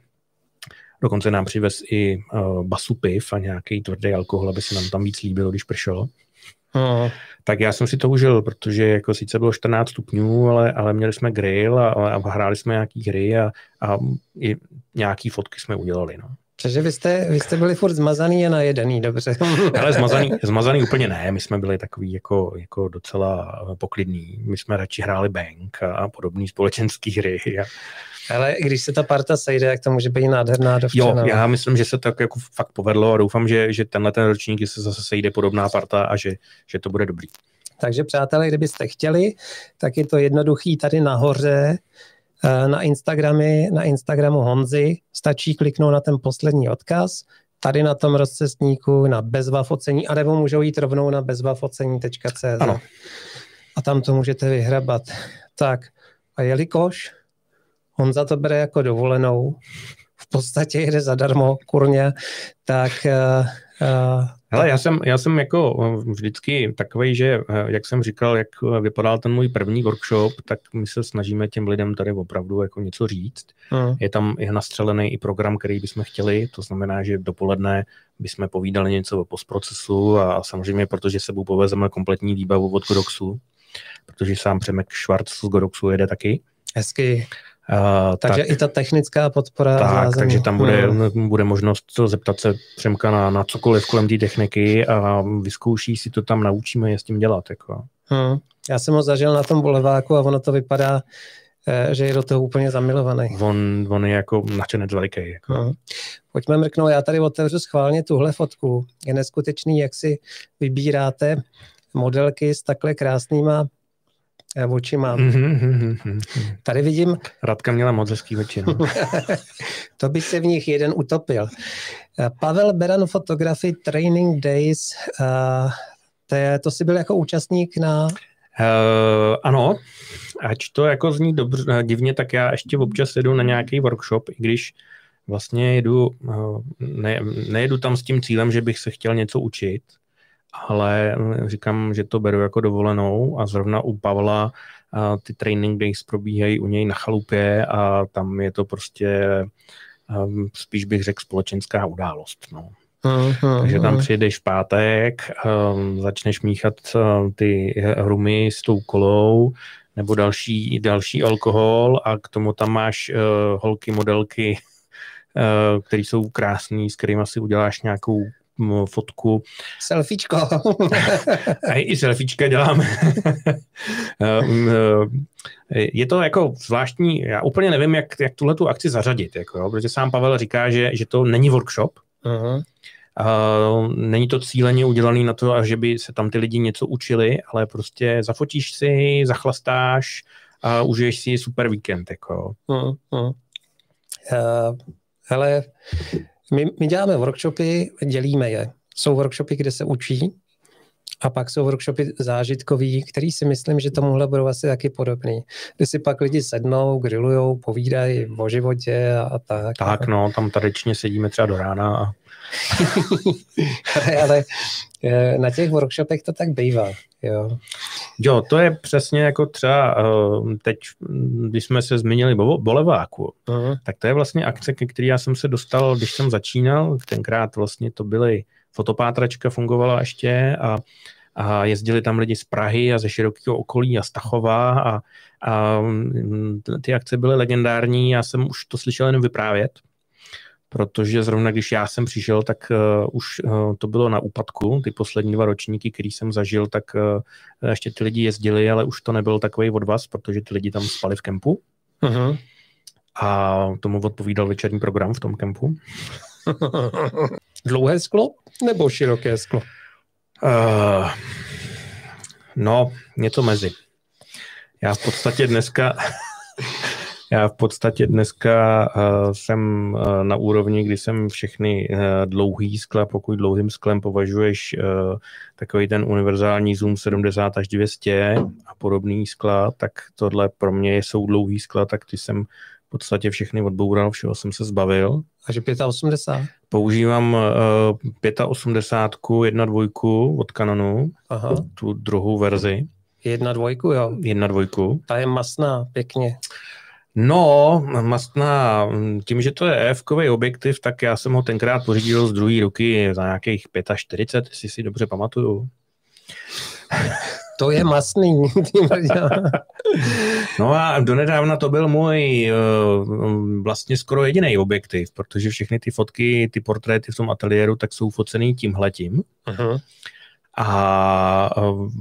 Dokonce nám přivez i uh, basu piv a nějaký tvrdý alkohol, aby se nám tam víc líbilo, když pršelo. Hmm. Tak já jsem si to užil, protože jako sice bylo 14 stupňů, ale, ale měli jsme grill a, a hráli jsme nějaký hry a, a i nějaký fotky jsme udělali. No. Takže vy jste, vy jste byli furt zmazaný a najedený, dobře. Ale zmazaný, zmazaný úplně ne, my jsme byli takový jako, jako docela poklidní. My jsme radši hráli bank a podobné společenské hry. A, ale když se ta parta sejde, jak to může být nádherná dovčena. Jo, já myslím, že se to jako fakt povedlo a doufám, že, že tenhle ten ročník se zase sejde podobná parta a že, že to bude dobrý. Takže přátelé, kdybyste chtěli, tak je to jednoduchý tady nahoře eh, na, Instagramy, na Instagramu Honzy. Stačí kliknout na ten poslední odkaz, tady na tom rozcestníku na bezvafocení, anebo můžou jít rovnou na bezvafocení.cz. Ano. A tam to můžete vyhrabat. Tak, a jelikož Honza to bere jako dovolenou, v podstatě jede zadarmo, kurně, tak uh, uh, Hele, já jsem, já jsem jako vždycky takový, že jak jsem říkal, jak vypadal ten můj první workshop, tak my se snažíme těm lidem tady opravdu jako něco říct. Hmm. Je tam je nastřelený i program, který bychom chtěli, to znamená, že dopoledne bychom povídali něco o postprocesu a samozřejmě, protože sebou povezeme kompletní výbavu od Godoxu, protože sám Přemek Švarc z Godoxu jede taky. Hezky. Uh, takže tak, i ta technická podpora. Tak, zázemí. takže tam bude, hmm. bude možnost zeptat se Přemka na, na cokoliv kolem té techniky a vyzkouší si to tam, naučíme je s tím dělat. Jako. Hmm. Já jsem ho zažil na tom boleváku a ono to vypadá, eh, že je do toho úplně zamilovaný. On, on je jako načenec veliký. Jako. Hmm. Pojďme mrknout, já tady otevřu schválně tuhle fotku. Je neskutečný, jak si vybíráte modelky s takhle krásnýma oči mám. Mm-hmm. Tady vidím... Radka měla moc hezký oči. No. to by se v nich jeden utopil. Eh, Pavel Beran Photography Training Days, uh, to, je, to si byl jako účastník na... Uh, ano, ať to jako zní dobře, divně, tak já ještě občas jedu na nějaký workshop, i když vlastně jedu, ne, nejedu tam s tím cílem, že bych se chtěl něco učit, ale říkám, že to beru jako dovolenou a zrovna u Pavla uh, ty training days probíhají u něj na chalupě a tam je to prostě um, spíš bych řekl společenská událost. No. Uh-huh, Takže tam přijedeš v pátek, um, začneš míchat um, ty rumy s tou kolou, nebo další, další alkohol a k tomu tam máš uh, holky, modelky, uh, které jsou krásné, s kterými si uděláš nějakou fotku. Selfiečko. a i selfiečka děláme. um, uh, je to jako zvláštní, já úplně nevím, jak, jak tuhle tu akci zařadit, jako, jo, protože sám Pavel říká, že, že to není workshop, uh-huh. Uh, není to cíleně udělaný na to, že by se tam ty lidi něco učili, ale prostě zafotíš si, zachlastáš a užiješ si super víkend. Jako. Uh, uh. Uh, hele, my, my děláme workshopy, dělíme je. Jsou workshopy, kde se učí, a pak jsou workshopy zážitkový, který si myslím, že tomuhle budou asi taky podobný. Kdy si pak lidi sednou, grillujou, povídají o životě a, a tak. Tak no, tam tradičně sedíme třeba do rána a ale eh, na těch workshopech to tak bývá. Jo. jo, to je přesně jako třeba eh, teď, když jsme se zmínili o boleváku, uh-huh. tak to je vlastně akce, ke který já jsem se dostal, když jsem začínal, tenkrát vlastně to byly fotopátračka fungovala ještě a, a jezdili tam lidi z Prahy a ze širokého okolí a Stachova a, a mm, ty akce byly legendární, já jsem už to slyšel jen vyprávět, protože zrovna když já jsem přišel, tak uh, už uh, to bylo na úpadku, ty poslední dva ročníky, který jsem zažil, tak uh, ještě ty lidi jezdili, ale už to nebyl takový odvaz, protože ty lidi tam spali v kempu. Uh-huh. A tomu odpovídal večerní program v tom kempu. Dlouhé sklo nebo široké sklo? Uh, no, něco mezi. Já v podstatě dneska já v podstatě dneska uh, jsem uh, na úrovni, kdy jsem všechny uh, dlouhý skla, pokud dlouhým sklem považuješ uh, takový ten univerzální zoom 70 až 200 a podobný skla, tak tohle pro mě jsou dlouhý skla, tak ty jsem podstatě všechny odboural, všeho jsem se zbavil. Takže 85? Používám uh, 85 jedna dvojku od Canonu, Aha. tu druhou verzi. Jedna dvojku, jo? Jedna dvojku. Ta je masná, pěkně. No, mastná, tím, že to je ef objektiv, tak já jsem ho tenkrát pořídil z druhé ruky za nějakých 45, jestli si dobře pamatuju. To je masný. no a donedávna to byl můj uh, vlastně skoro jediný objektiv, protože všechny ty fotky, ty portréty v tom ateliéru, tak jsou focený tímhletím. Uh-huh. A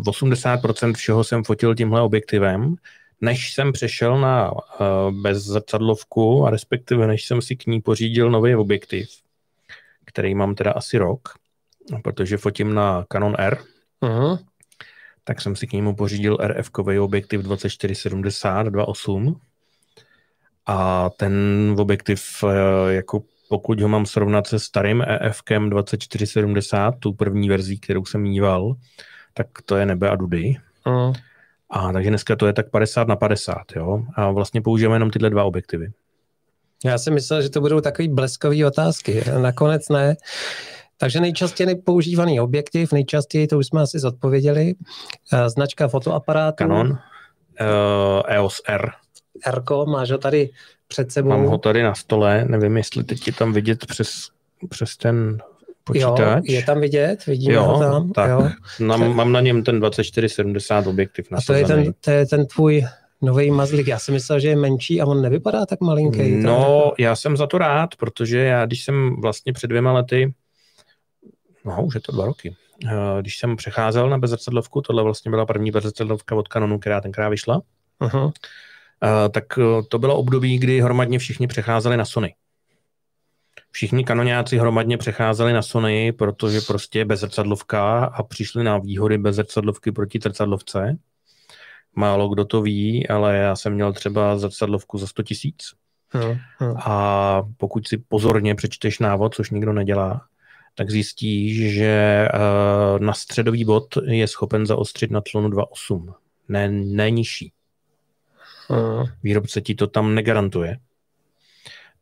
80% eh, všeho jsem fotil tímhle objektivem než jsem přešel na uh, bezzrcadlovku a respektive než jsem si k ní pořídil nový objektiv, který mám teda asi rok, protože fotím na Canon R, uh-huh. Tak jsem si k němu pořídil RF-kový objektiv 2470 2.8 a ten objektiv, uh, jako pokud ho mám srovnat se starým EF-kem 2470, tu první verzí, kterou jsem mýval, tak to je nebe a dudy. Uh-huh. A takže dneska to je tak 50 na 50, jo. A vlastně používáme jenom tyhle dva objektivy. Já si myslel, že to budou takové bleskové otázky. Nakonec ne. Takže nejčastěji používaný objektiv, nejčastěji, to už jsme asi zodpověděli, eh, značka fotoaparátu. Canon, uh, EOS R. R, máš ho tady před sebou. Mám ho tady na stole, nevím, jestli teď je tam vidět přes, přes ten počítač. Jo, je tam vidět, vidíme jo, ho tam. Tak. Jo. Na, mám na něm ten 2470 objektiv nasazený. A to je ten, to je ten tvůj nový mazlík. Já si myslel, že je menší a on nevypadá tak malinký. No, tak... já jsem za to rád, protože já, když jsem vlastně před dvěma lety, no, už je to dva roky, eh, když jsem přecházel na bezzrcadlovku, tohle vlastně byla první bezzrcadlovka od Canonu, která tenkrát vyšla, uh-huh. tak eh, to bylo období, kdy hromadně všichni přecházeli na Sony všichni kanoňáci hromadně přecházeli na Sony, protože prostě bezrcadlovka a přišli na výhody bezrcadlovky proti zrcadlovce. Málo kdo to ví, ale já jsem měl třeba zrcadlovku za 100 tisíc. Hmm, hmm. A pokud si pozorně přečteš návod, což nikdo nedělá, tak zjistíš, že uh, na středový bod je schopen zaostřit na tlonu 2.8, ne, ne nižší. Hmm. Výrobce ti to tam negarantuje.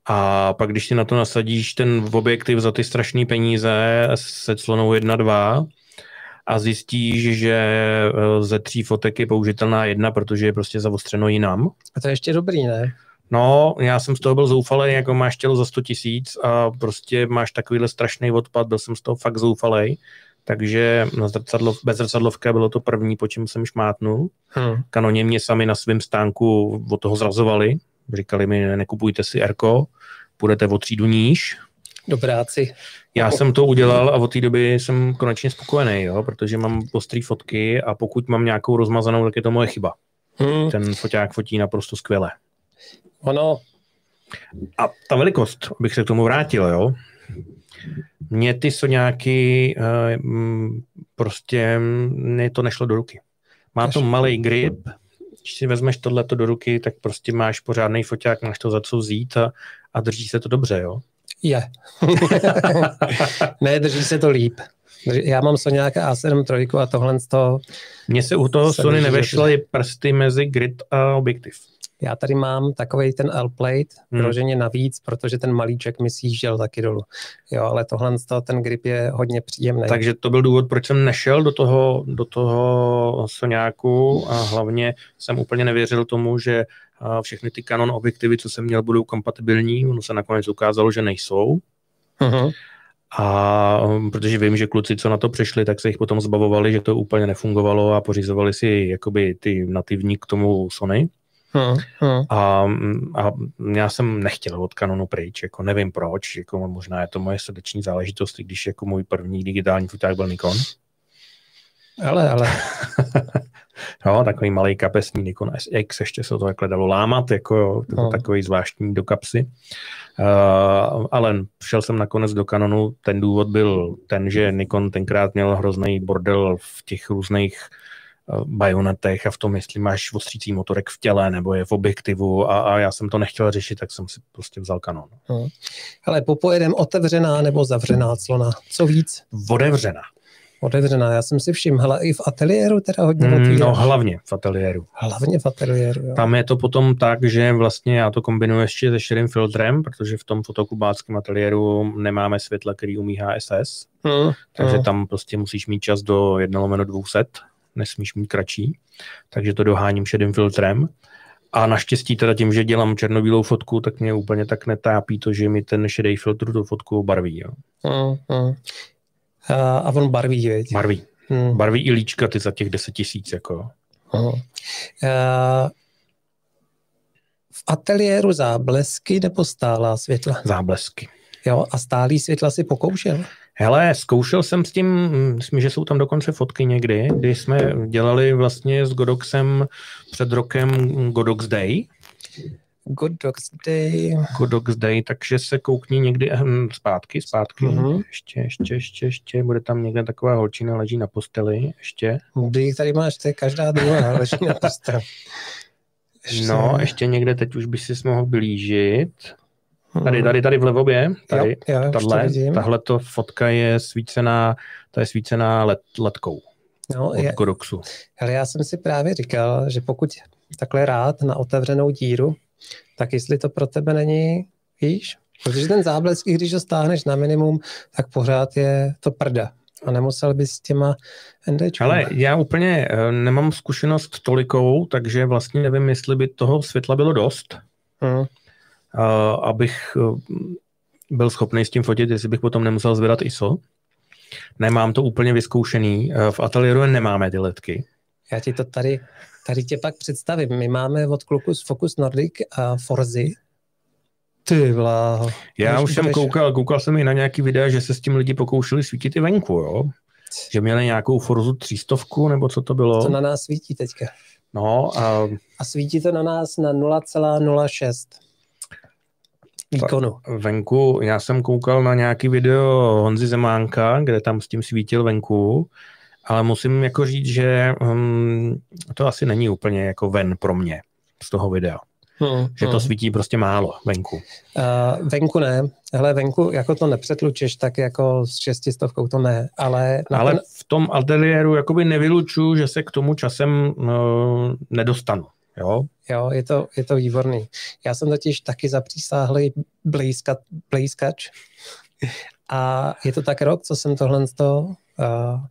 A pak, když si na to nasadíš ten objektiv za ty strašné peníze se clonou 1.2 a zjistíš, že eh, ze tří fotek je použitelná jedna, protože je prostě zaostřeno jinam. A to je ještě dobrý, ne? No, já jsem z toho byl zoufalý, jako máš tělo za 100 tisíc a prostě máš takovýhle strašný odpad, byl jsem z toho fakt zoufalý. Takže na zrcadlo, bez zrcadlovka bylo to první, po čem jsem šmátnul. Hmm. Kanoně mě sami na svém stánku od toho zrazovali. Říkali mi, nekupujte si Erko, půjdete o třídu níž. Dobráci. Já jsem to udělal a od té doby jsem konečně spokojený, jo, protože mám ostrý fotky a pokud mám nějakou rozmazanou, tak je to moje chyba. Hmm. Ten foťák fotí naprosto skvěle. Ono. A ta velikost, abych se k tomu vrátil, jo. Mně ty soňáky uh, prostě mě to nešlo do ruky. Má to malý grip, když si vezmeš tohleto do ruky, tak prostě máš pořádný foťák, máš to za co vzít a, a drží se to dobře, jo? Je. ne, drží se to líp. Já mám Soňáka A7 trojku a tohle z toho... Mně se u toho Sony nevešly prsty mezi grid a objektiv. Já tady mám takový ten L-plate, hmm. vyloženě navíc, protože ten malíček mi sjížděl taky dolů. Jo, ale tohle ten grip je hodně příjemný. Takže to byl důvod, proč jsem nešel do toho, do toho Soňáku a hlavně jsem úplně nevěřil tomu, že všechny ty Canon objektivy, co jsem měl, budou kompatibilní. Ono se nakonec ukázalo, že nejsou. Uh-huh. A um, protože vím, že kluci, co na to přišli, tak se jich potom zbavovali, že to úplně nefungovalo a pořizovali si jakoby ty nativní k tomu Sony. Hmm, hmm. A, a já jsem nechtěl od Canonu pryč, jako nevím proč, jako možná je to moje srdeční záležitost, když jako můj první digitální foták byl Nikon. Ale, ale. no, takový malý kapesní Nikon SX, ještě se to takhle dalo lámat, jako jo, to no. takový zvláštní do kapsy. Uh, ale šel jsem nakonec do Canonu, ten důvod byl ten, že Nikon tenkrát měl hrozný bordel v těch různých Eh, bajonetech a v tom, jestli máš ostřící motorek v těle nebo je v objektivu a, a já jsem to nechtěl řešit, tak jsem si prostě vzal kanon. Hmm. Ale popojedem otevřená nebo zavřená clona? Co víc? Otevřená. Otevřená, já jsem si všiml, hele, i v ateliéru teda hodně mm, otvíráš. No hlavně v ateliéru. Hlavně v ateliéru, jo. Tam je to potom tak, že vlastně já to kombinuji ještě se širým filtrem, protože v tom fotokubáckém ateliéru nemáme světla, který umí HSS, hmm, takže hmm. tam prostě musíš mít čas do 1 lomeno 200 nesmíš mít kratší, takže to doháním šedým filtrem. A naštěstí teda tím, že dělám černobílou fotku, tak mě úplně tak netápí to, že mi ten šedý filtr tu fotku barví. Jo. Mm, mm. A on barví, veď? Barví. Mm. Barví i líčka ty za těch 10 tisíc. Jako. Mm. Uh, v ateliéru záblesky nebo stálá světla? Záblesky. Jo, a stálý světla si pokoušel? Hele, zkoušel jsem s tím, myslím, že jsou tam dokonce fotky někdy, kdy jsme dělali vlastně s Godoxem před rokem Godox Day. Godox Day. Godox Day, takže se koukni někdy hm, zpátky, zpátky. Uh-huh. Ještě, ještě, ještě, ještě, bude tam někde taková holčina, leží na posteli, ještě. Kdy tady máš, to je každá druhá, leží na posteli. Ještě. No, ještě někde teď už by si mohl blížit. Tady, tady, tady v levobě, tady, jo, jo, tahle, to fotka je svícená, to je svícená let, letkou no, od je, Godoxu. Ale já jsem si právě říkal, že pokud takhle rád na otevřenou díru, tak jestli to pro tebe není, víš, protože ten záblesk, i když ho stáhneš na minimum, tak pořád je to prda a nemusel bys s těma NDčkama. Ale já úplně eh, nemám zkušenost tolikou, takže vlastně nevím, jestli by toho světla bylo dost. Hmm abych eh, byl schopný s tím fotit, jestli bych potom nemusel zvedat ISO. Nemám to úplně vyzkoušený. Eh, v ateliéru nemáme ty letky. Já ti to tady, tady tě pak představím. My máme od kluku z Focus Nordic a Forzy. Ty vláho. Já už jsem koukal, koukal jsem i na nějaký videa, že se s tím lidi pokoušeli svítit i venku, jo? Že měli nějakou Forzu třístovku, nebo co to bylo? To na nás svítí teďka. No a... A svítí to na nás na 0,06 výkonu. Venku, já jsem koukal na nějaký video Honzy Zemánka, kde tam s tím svítil venku, ale musím jako říct, že um, to asi není úplně jako ven pro mě z toho videa. Hmm, že to hmm. svítí prostě málo venku. Uh, venku ne. Hele, venku jako to nepřetlučeš, tak jako s šestistovkou to ne, ale... Ale ten... v tom ateliéru jakoby nevylučuju, že se k tomu časem uh, nedostanu. Jo? Jo, je to, je to výborný. Já jsem totiž taky zapřísáhlý blízka, blízkač a je to tak rok, co jsem tohle to, uh,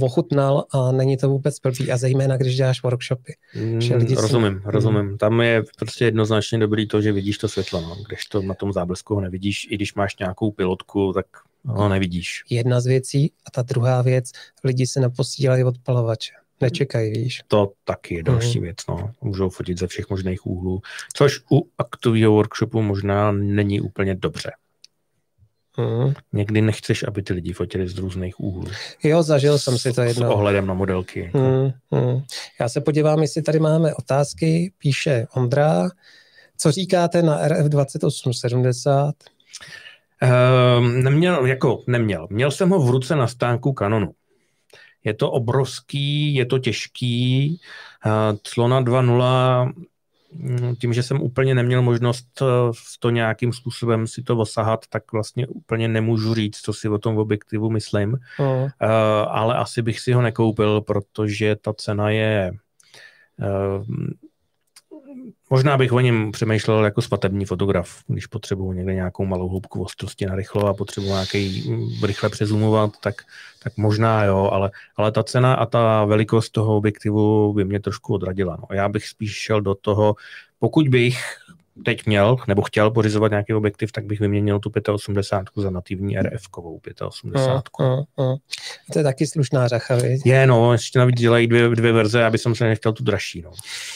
ochutnal a není to vůbec blbý a zejména, když děláš workshopy. Mm, rozumím, si... rozumím. Mm. Tam je prostě jednoznačně dobrý to, že vidíš to světlo, no. když to na tom záblesku ho nevidíš, i když máš nějakou pilotku, tak ho nevidíš. Jedna z věcí a ta druhá věc, lidi se naposílají odpalovače. Nečekají, víš. To taky je další mm. věc, no. Můžou fotit ze všech možných úhlů, což u aktového workshopu možná není úplně dobře. Mm. Někdy nechceš, aby ty lidi fotili z různých úhlů. Jo, zažil jsem si to jedno. S ohledem na modelky. Mm, mm. Já se podívám, jestli tady máme otázky. Píše Ondra. Co říkáte na RF 2870? Um, neměl, jako neměl. Měl jsem ho v ruce na stánku Canonu. Je to obrovský, je to těžký. Uh, Clona 2.0 mm, tím, že jsem úplně neměl možnost eh, to nějakým způsobem si to osahat, tak vlastně úplně nemůžu říct, co si o tom objektivu myslím. Mm. Ale asi bych si ho nekoupil, protože ta cena je Možná bych o něm přemýšlel jako svatební fotograf, když potřebuji někde nějakou malou hloubku ostrosti na rychlo a potřebuji nějaký mm, rychle přezumovat, tak, tak možná jo, ale, ale ta cena a ta velikost toho objektivu by mě trošku odradila. No. Já bych spíš šel do toho, pokud bych teď měl nebo chtěl pořizovat nějaký objektiv, tak bych vyměnil tu 85 za nativní RF-kovou 85. Mm, mm, mm. To je taky slušná řacha, viď? Je, no, ještě navíc dělají dvě, dvě verze, aby jsem se nechtěl tu dražší. No.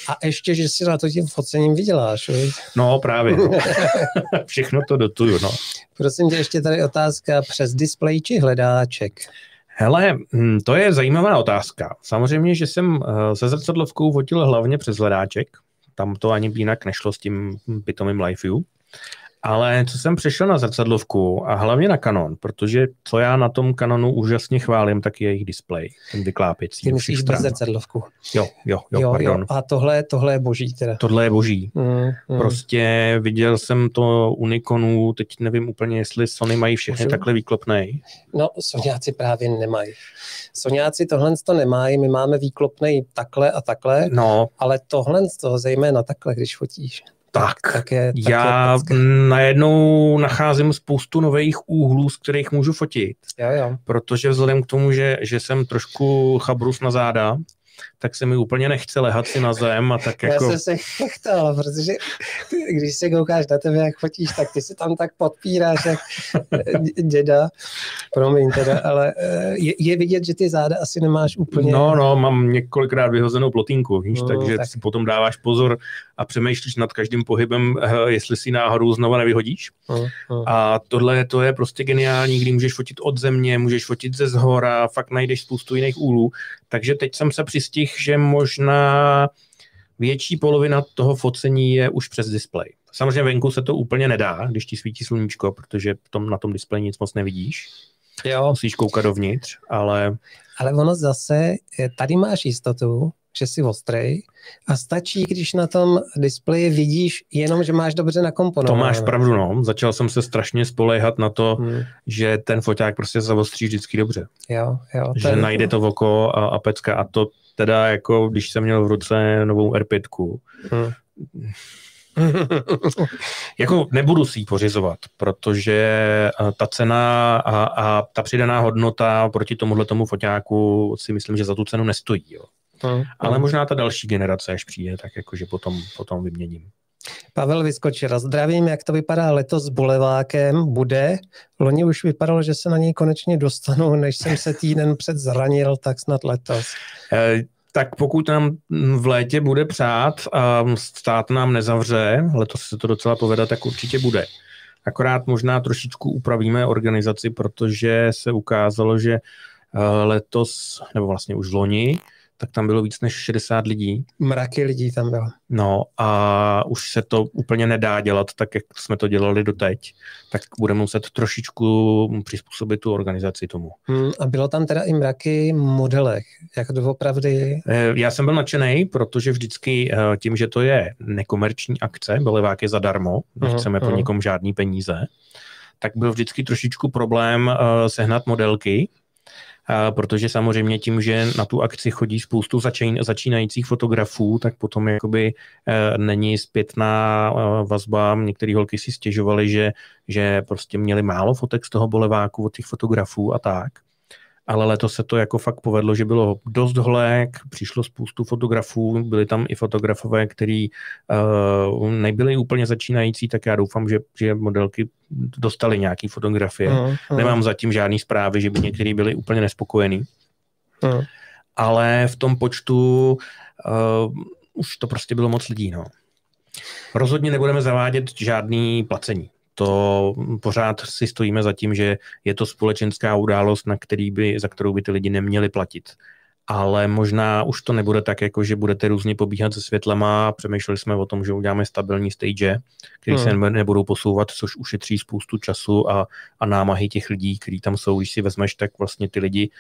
A ještě, že si na to tím focením vyděláš, viď? No, právě. No. Všechno to dotuju, no. Prosím tě, ještě tady otázka přes displej či hledáček? Hele, hm, to je zajímavá otázka. Samozřejmě, že jsem eh, se zrcadlovkou fotil hlavně přes hledáček, tam to ani jinak nešlo s tím pitomým LiveView. Ale co jsem přešel na zrcadlovku a hlavně na Canon, protože co já na tom Canonu úžasně chválím, tak je jejich display, ten vyklápěcí. Ty myslíš bez zrcadlovku. Jo, jo, jo, jo, pardon. jo. A tohle, tohle je boží teda. Tohle je boží. Mm, mm. Prostě viděl jsem to u Nikonu, teď nevím úplně, jestli Sony mají všechny Můžu? takhle výklopnej. No, Sonyáci právě nemají. Sonyáci tohle to nemají, my máme výklopnej takhle a takhle, no. ale tohle to zejména takhle, když fotíš. Tak, tak, je, tak já je najednou nacházím spoustu nových úhlů, z kterých můžu fotit. Jo, jo. Protože vzhledem k tomu, že, že jsem trošku chabrus na záda, tak se mi úplně nechce lehat si na zem a tak jako... Já jsem se chechtal, protože když se koukáš na tebe, jak fotíš, tak ty si tam tak podpíráš jak děda, promiň teda, ale eh, je, je vidět, že ty záda asi nemáš úplně... No, no, mám několikrát vyhozenou plotínku, víš, no, takže tak. si potom dáváš pozor a přemýšlíš nad každým pohybem, eh, jestli si náhodou znova nevyhodíš. No, no. A tohle to je prostě geniální, kdy můžeš fotit od země, můžeš fotit ze zhora, fakt najdeš spoustu jiných úhlů, takže teď jsem se přistihl, že možná větší polovina toho focení je už přes displej. Samozřejmě venku se to úplně nedá, když ti svítí sluníčko, protože tom, na tom displeji nic moc nevidíš. Jo. Musíš koukat dovnitř, ale... Ale ono zase, tady máš jistotu, že jsi ostrej a stačí, když na tom displeji vidíš jenom, že máš dobře nakomponované. To máš pravdu, no. Začal jsem se strašně spoléhat na to, hmm. že ten foťák prostě zavostří vždycky dobře. Jo, jo. Že je... najde to v oko a, a pecka a to teda jako, když jsem měl v ruce novou R5, hmm. jako nebudu si ji pořizovat, protože ta cena a, a ta přidaná hodnota proti tomuhle tomu foťáku si myslím, že za tu cenu nestojí. Jo. Hmm. Ale možná ta další generace, až přijde, tak jakože potom, potom vyměním. Pavel Vyskočil, zdravím, jak to vypadá letos s Bulevákem, bude. Loni už vypadalo, že se na něj konečně dostanu, než jsem se týden před zranil, tak snad letos. E, tak pokud nám v létě bude přát a stát nám nezavře, letos se to docela povede, tak určitě bude. Akorát možná trošičku upravíme organizaci, protože se ukázalo, že eh, letos, nebo vlastně už loni, tak tam bylo víc než 60 lidí. Mraky lidí tam bylo. No a už se to úplně nedá dělat tak, jak jsme to dělali doteď, tak budeme muset trošičku přizpůsobit tu organizaci tomu. Hmm, a bylo tam teda i mraky modelech, jak doopravdy? Eh, já jsem byl nadšený, protože vždycky eh, tím, že to je nekomerční akce, Bolevák je zadarmo, nechceme uh-huh, po nikom žádný peníze, tak byl vždycky trošičku problém uh, sehnat modelky, protože samozřejmě tím, že na tu akci chodí spoustu začín, začínajících fotografů, tak potom jakoby e, není zpětná e, vazba. Některé holky si stěžovaly, že, že prostě měli málo fotek z toho boleváku od těch fotografů a tak ale letos se to jako fakt povedlo, že bylo dost holek, přišlo spoustu fotografů, byli tam i fotografové, kteří uh, nebyli úplně začínající, tak já doufám, že, že modelky dostali nějaké fotografie. Uh, uh. Nemám zatím žádný zprávy, že by někteří byli úplně nespokojení. Uh. Ale v tom počtu uh, už to prostě bylo moc lidí. No. Rozhodně nebudeme zavádět žádný placení to pořád si stojíme za tím, že je to společenská událost, na který by, za kterou by ty lidi neměli platit. Ale možná už to nebude tak, jako že budete různě pobíhat se světlema. Přemýšleli jsme o tom, že uděláme stabilní stage, který hmm. se nebudou posouvat, což ušetří spoustu času a, a námahy těch lidí, kteří tam jsou. Když si vezmeš, tak vlastně ty lidi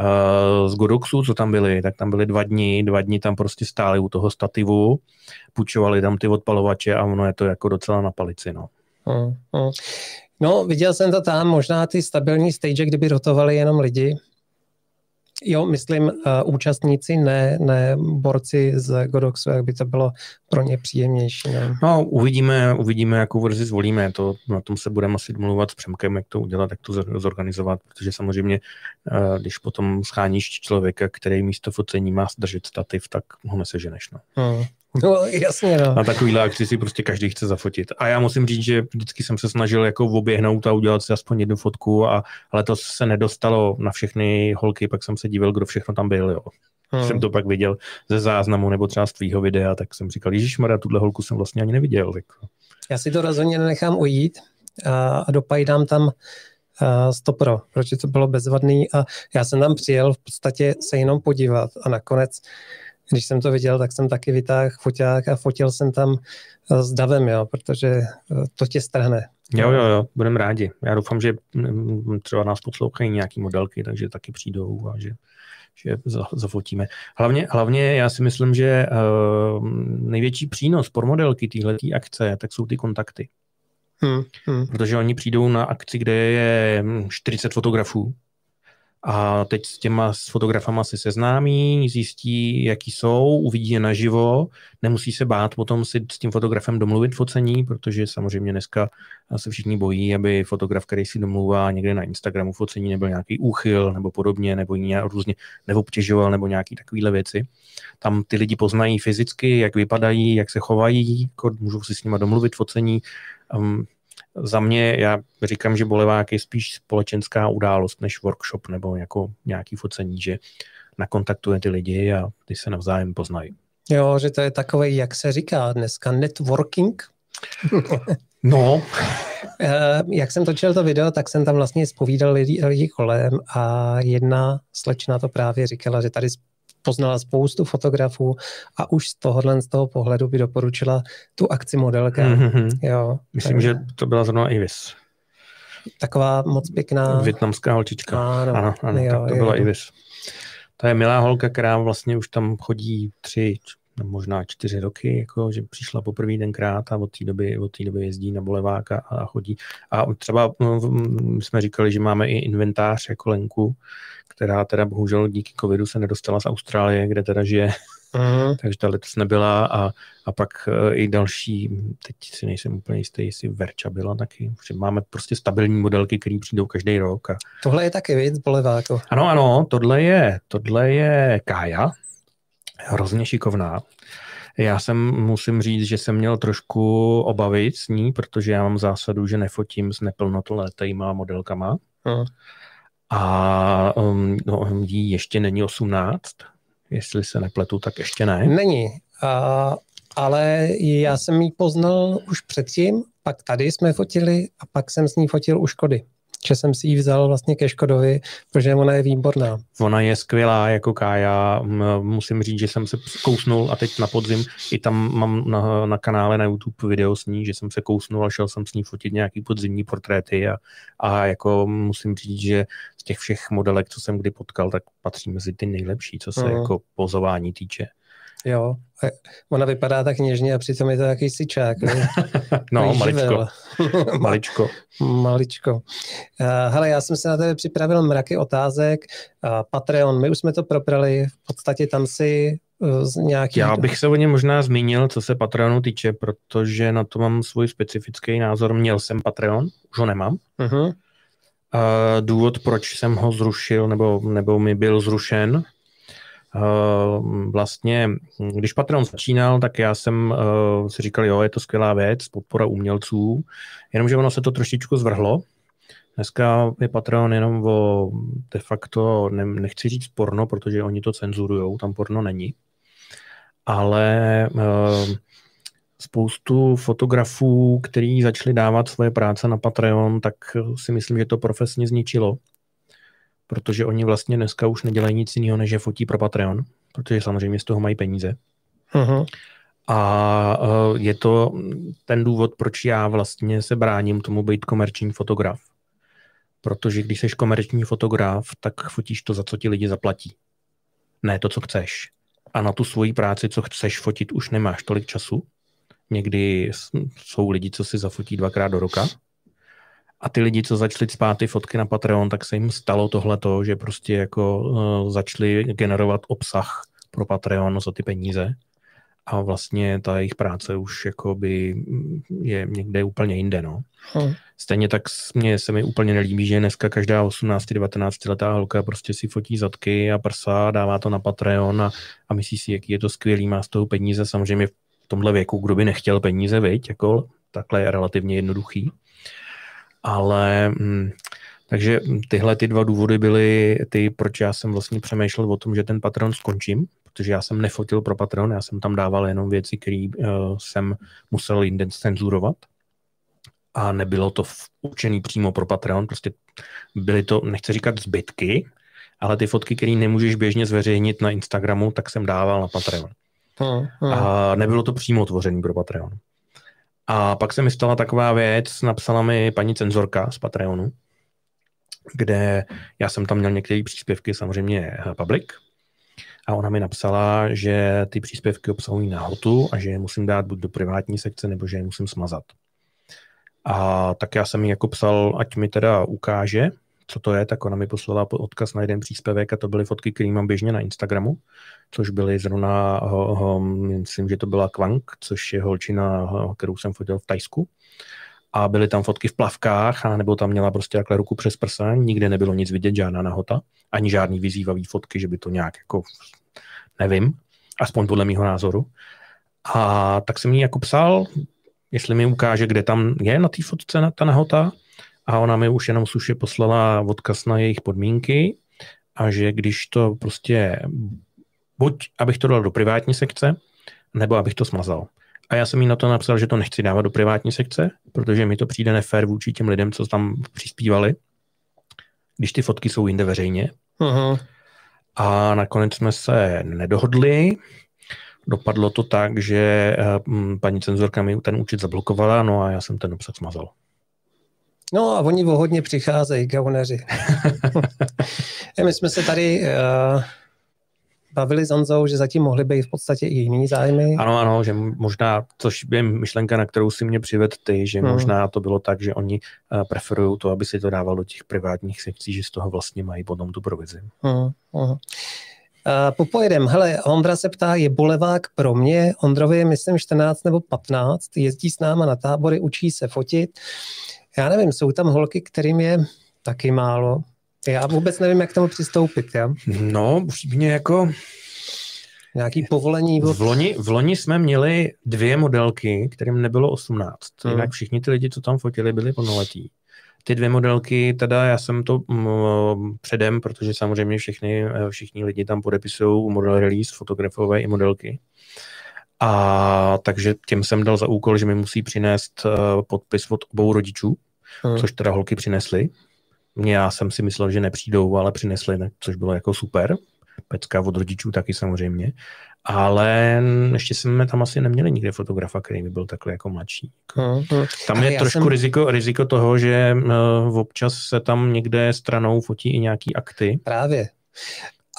uh, z Godoxu, co tam byli, tak tam byli dva dny, dva dny tam prostě stáli u toho stativu, půjčovali tam ty odpalovače a ono je to jako docela na palici, no. Hmm, hmm. No, viděl jsem to tam, možná ty stabilní stage, kdyby rotovali jenom lidi. Jo, myslím uh, účastníci, ne, ne borci z Godoxu, jak by to bylo pro ně příjemnější. Ne? No, uvidíme, uvidíme, jakou verzi zvolíme. To, na tom se budeme asi domluvat s Přemkem, jak to udělat, jak to zorganizovat, protože samozřejmě, uh, když potom scháníš člověka, který místo focení má držet stativ, tak ho neseženeš. No. Hmm. No, jasně, no. Na takovýhle akci si prostě každý chce zafotit. A já musím říct, že vždycky jsem se snažil jako oběhnout a udělat si aspoň jednu fotku, a, ale to se nedostalo na všechny holky, pak jsem se díval, kdo všechno tam byl, jo. Hmm. Jsem to pak viděl ze záznamu nebo třeba z tvýho videa, tak jsem říkal, Ježíš Maria, tuhle holku jsem vlastně ani neviděl. Tak. Já si to rozhodně nenechám ujít a, a dopajdám tam uh, stopro, protože to bylo bezvadný a já jsem tam přijel v podstatě se jenom podívat a nakonec když jsem to viděl, tak jsem taky vytáhl foťák a fotil jsem tam eh, s davem, jo, protože eh, to tě strhne. Jo, jo, jo, budeme rádi. Já doufám, že mm, třeba nás poslouchají nějaký modelky, takže taky přijdou a že, že zafotíme. Hlavně, hlavně já si myslím, že uh, největší přínos pro modelky téhle akce, tak jsou ty kontakty. Hmm, hmm. Protože oni přijdou na akci, kde je 40 fotografů, a teď s těma s fotografama se seznámí, zjistí, jaký jsou, uvidí je naživo, nemusí se bát potom si s tím fotografem domluvit focení, protože samozřejmě dneska se všichni bojí, aby fotograf, který si domluvá někde na Instagramu focení, nebyl nějaký úchyl nebo podobně, nebo různě neobtěžoval, nebo nějaký takovéhle věci. Tam ty lidi poznají fyzicky, jak vypadají, jak se chovají, jako můžou si s nimi domluvit focení. Um, za mě, já říkám, že bolevák je spíš společenská událost než workshop nebo jako nějaký focení, že nakontaktuje ty lidi a ty se navzájem poznají. Jo, že to je takové, jak se říká dneska, networking. No. Eh, jak jsem točil to video, tak jsem tam vlastně zpovídal lidi, lidi kolem a jedna slečna to právě říkala, že tady poznala spoustu fotografů a už z tohohle z toho pohledu by doporučila tu akci modelka. Mm-hmm. Jo, Myslím, takže... že to byla zrovna Ivis. Taková moc pěkná. Větnamská holčička. Ano, ano, ano jo, tak to jo. byla Ivis. To je milá holka, která vlastně už tam chodí tři, možná čtyři roky, jako, že přišla poprvé tenkrát a od té doby, od té doby jezdí na bolevák a, chodí. A třeba no, jsme říkali, že máme i inventář jako Lenku, která teda bohužel díky covidu se nedostala z Austrálie, kde teda žije, uh-huh. takže ta letos nebyla a, a pak uh, i další, teď si nejsem úplně jistý, jestli Verča byla taky, že máme prostě stabilní modelky, které přijdou každý rok. A... Tohle je taky víc boleváko. Ano, ano, tohle je, tohle je Kája, hrozně šikovná. Já jsem, musím říct, že jsem měl trošku obavy s ní, protože já mám zásadu, že nefotím s neplnotoletýma modelkama. Uh-huh a um, no, jí ještě není 18, jestli se nepletu, tak ještě ne. Není, a, ale já jsem ji poznal už předtím, pak tady jsme fotili a pak jsem s ní fotil u Škody že jsem si ji vzal vlastně ke Škodovi, protože ona je výborná. Ona je skvělá jako Kája, musím říct, že jsem se kousnul a teď na podzim i tam mám na, na kanále na YouTube video s ní, že jsem se kousnul a šel jsem s ní fotit nějaký podzimní portréty a, a jako musím říct, že z těch všech modelek, co jsem kdy potkal, tak patří mezi ty nejlepší, co se uh-huh. jako pozování týče Jo, ona vypadá tak něžně a přitom je to jaký sičák. no, maličko. maličko. maličko. Uh, hele, já jsem se na tebe připravil mraky otázek. Uh, Patreon, my už jsme to probrali, v podstatě tam si z nějaký... Já bych se o něm možná zmínil, co se Patreonu týče, protože na to mám svůj specifický názor. Měl jsem Patreon, už ho nemám. Uh-huh. Uh, důvod, proč jsem ho zrušil, nebo, nebo mi byl zrušen, Eh, vlastně, když Patreon začínal, tak já jsem uh, si říkal, jo, je to skvělá věc, podpora umělců, jenomže ono se to trošičku zvrhlo. Dneska je Patreon jenom o de facto, ne, nechci říct porno, protože oni to cenzurujou, tam porno není, ale uh, spoustu fotografů, kteří začali dávat svoje práce na Patreon, tak si myslím, že to profesně zničilo protože oni vlastně dneska už nedělají nic jiného, než je fotí pro Patreon, protože samozřejmě z toho mají peníze. Uh-huh. A uh, je to ten důvod, proč já vlastně se bráním tomu být komerční fotograf. Protože když jsi komerční fotograf, tak fotíš to, za co ti lidi zaplatí. Ne to, co chceš. A na tu svoji práci, co chceš fotit, už nemáš tolik času. Někdy jsou lidi, co si zafotí dvakrát do roka a ty lidi, co začali spát ty fotky na Patreon, tak se jim stalo tohleto, že prostě jako uh, začali generovat obsah pro Patreon za ty peníze a vlastně ta jejich práce už jakoby je někde úplně jinde, no. Hmm. Stejně tak mě se mi úplně nelíbí, že dneska každá 18-19 letá holka prostě si fotí zadky a prsa, dává to na Patreon a, a myslí si, jaký je to skvělý, má z toho peníze. Samozřejmě v tomhle věku, kdo by nechtěl peníze, viď, jako takhle je relativně jednoduchý ale hm, takže tyhle ty dva důvody byly ty, proč já jsem vlastně přemýšlel o tom, že ten Patreon skončím, protože já jsem nefotil pro Patreon, já jsem tam dával jenom věci, které uh, jsem musel jinde cenzurovat a nebylo to určený přímo pro Patreon, prostě byly to, nechci říkat zbytky, ale ty fotky, které nemůžeš běžně zveřejnit na Instagramu, tak jsem dával na Patreon. Hmm, hmm. A nebylo to přímo tvořený pro Patreon. A pak se mi stala taková věc, napsala mi paní cenzorka z Patreonu, kde já jsem tam měl některé příspěvky, samozřejmě eh, public, a ona mi napsala, že ty příspěvky obsahují náhotu a že je musím dát buď do privátní sekce, nebo že je musím smazat. A tak já jsem jí jako psal, ať mi teda ukáže, co to je, tak ona mi poslala odkaz na jeden příspěvek a to byly fotky, které mám běžně na Instagramu, což byly zrovna, ho, ho, myslím, že to byla Kvang, což je holčina, kterou jsem fotil v Tajsku. A byly tam fotky v plavkách, a nebo tam měla prostě takhle ruku přes prsa, nikde nebylo nic vidět, žádná nahota, ani žádný vyzývavý fotky, že by to nějak jako, nevím, aspoň podle mého názoru. A tak jsem jí jako psal, jestli mi ukáže, kde tam je na té fotce ta nahota, a ona mi už jenom sluše poslala odkaz na jejich podmínky a že když to prostě, buď abych to dal do privátní sekce, nebo abych to smazal. A já jsem jí na to napsal, že to nechci dávat do privátní sekce, protože mi to přijde nefér vůči těm lidem, co tam přispívali, když ty fotky jsou jinde veřejně. Uh-huh. A nakonec jsme se nedohodli. Dopadlo to tak, že eh, paní cenzorka mi ten účet zablokovala, no a já jsem ten obsah smazal. No a oni hodně přicházejí, gauneři. My jsme se tady uh, bavili s Honzou, že zatím mohly být v podstatě i jiný zájmy. Ano, ano, že možná, což je myšlenka, na kterou si mě přived ty, že hmm. možná to bylo tak, že oni uh, preferují to, aby si to dával do těch privátních sekcí, že z toho vlastně mají potom tu provizi. Hmm. Hmm. Uh, popojedem. Hele, Ondra se ptá, je bolevák pro mě? Ondrovi je, myslím, 14 nebo 15, jezdí s náma na tábory, učí se fotit. Já nevím, jsou tam holky, kterým je taky málo. Já vůbec nevím, jak tomu přistoupit. Já? No, mě jako... Nějaký povolení. V loni, v loni jsme měli dvě modelky, kterým nebylo 18. Hmm. Jinak všichni ty lidi, co tam fotili, byli plnoletí. Ty dvě modelky, teda já jsem to m, předem, protože samozřejmě všichni, všichni lidi tam podepisují model release, fotografové i modelky. A takže těm jsem dal za úkol, že mi musí přinést uh, podpis od obou rodičů, hmm. což teda holky přinesly. Mě já jsem si myslel, že nepřijdou, ale přinesly, ne, což bylo jako super. Pecka od rodičů taky samozřejmě. Ale ještě jsme tam asi neměli nikde fotografa, který by byl takhle jako mladší. Hmm. Tam je trošku jsem... riziko, riziko toho, že uh, občas se tam někde stranou fotí i nějaký akty. Právě.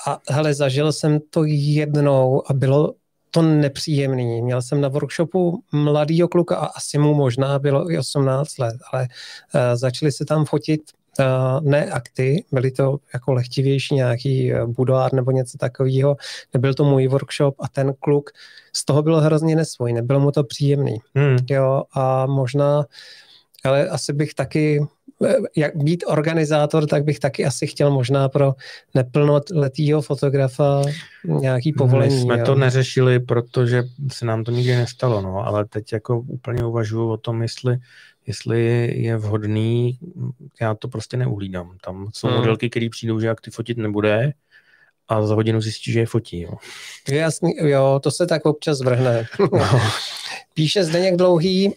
A hele, zažil jsem to jednou a bylo to nepříjemný. Měl jsem na workshopu mladýho kluka a asi mu možná bylo i 18 let, ale uh, začali se tam fotit uh, ne akty, byly to jako lehtivější nějaký budár nebo něco takového. Nebyl to můj workshop a ten kluk z toho bylo hrozně nesvoj, nebylo mu to příjemný. Hmm. Jo, a možná, ale asi bych taky jak být organizátor, tak bych taky asi chtěl možná pro neplnoletýho fotografa nějaký povolení. My jsme jo. to neřešili, protože se nám to nikdy nestalo, no, ale teď jako úplně uvažuji o tom, jestli, jestli je vhodný, já to prostě neuhlídám. Tam jsou hmm. modelky, které přijdou, že jak ty fotit nebude, a za hodinu zjistí, že je fotí. Jo. Jasný, jo, to se tak občas vrhne. No. Píše Zdeněk Dlouhý,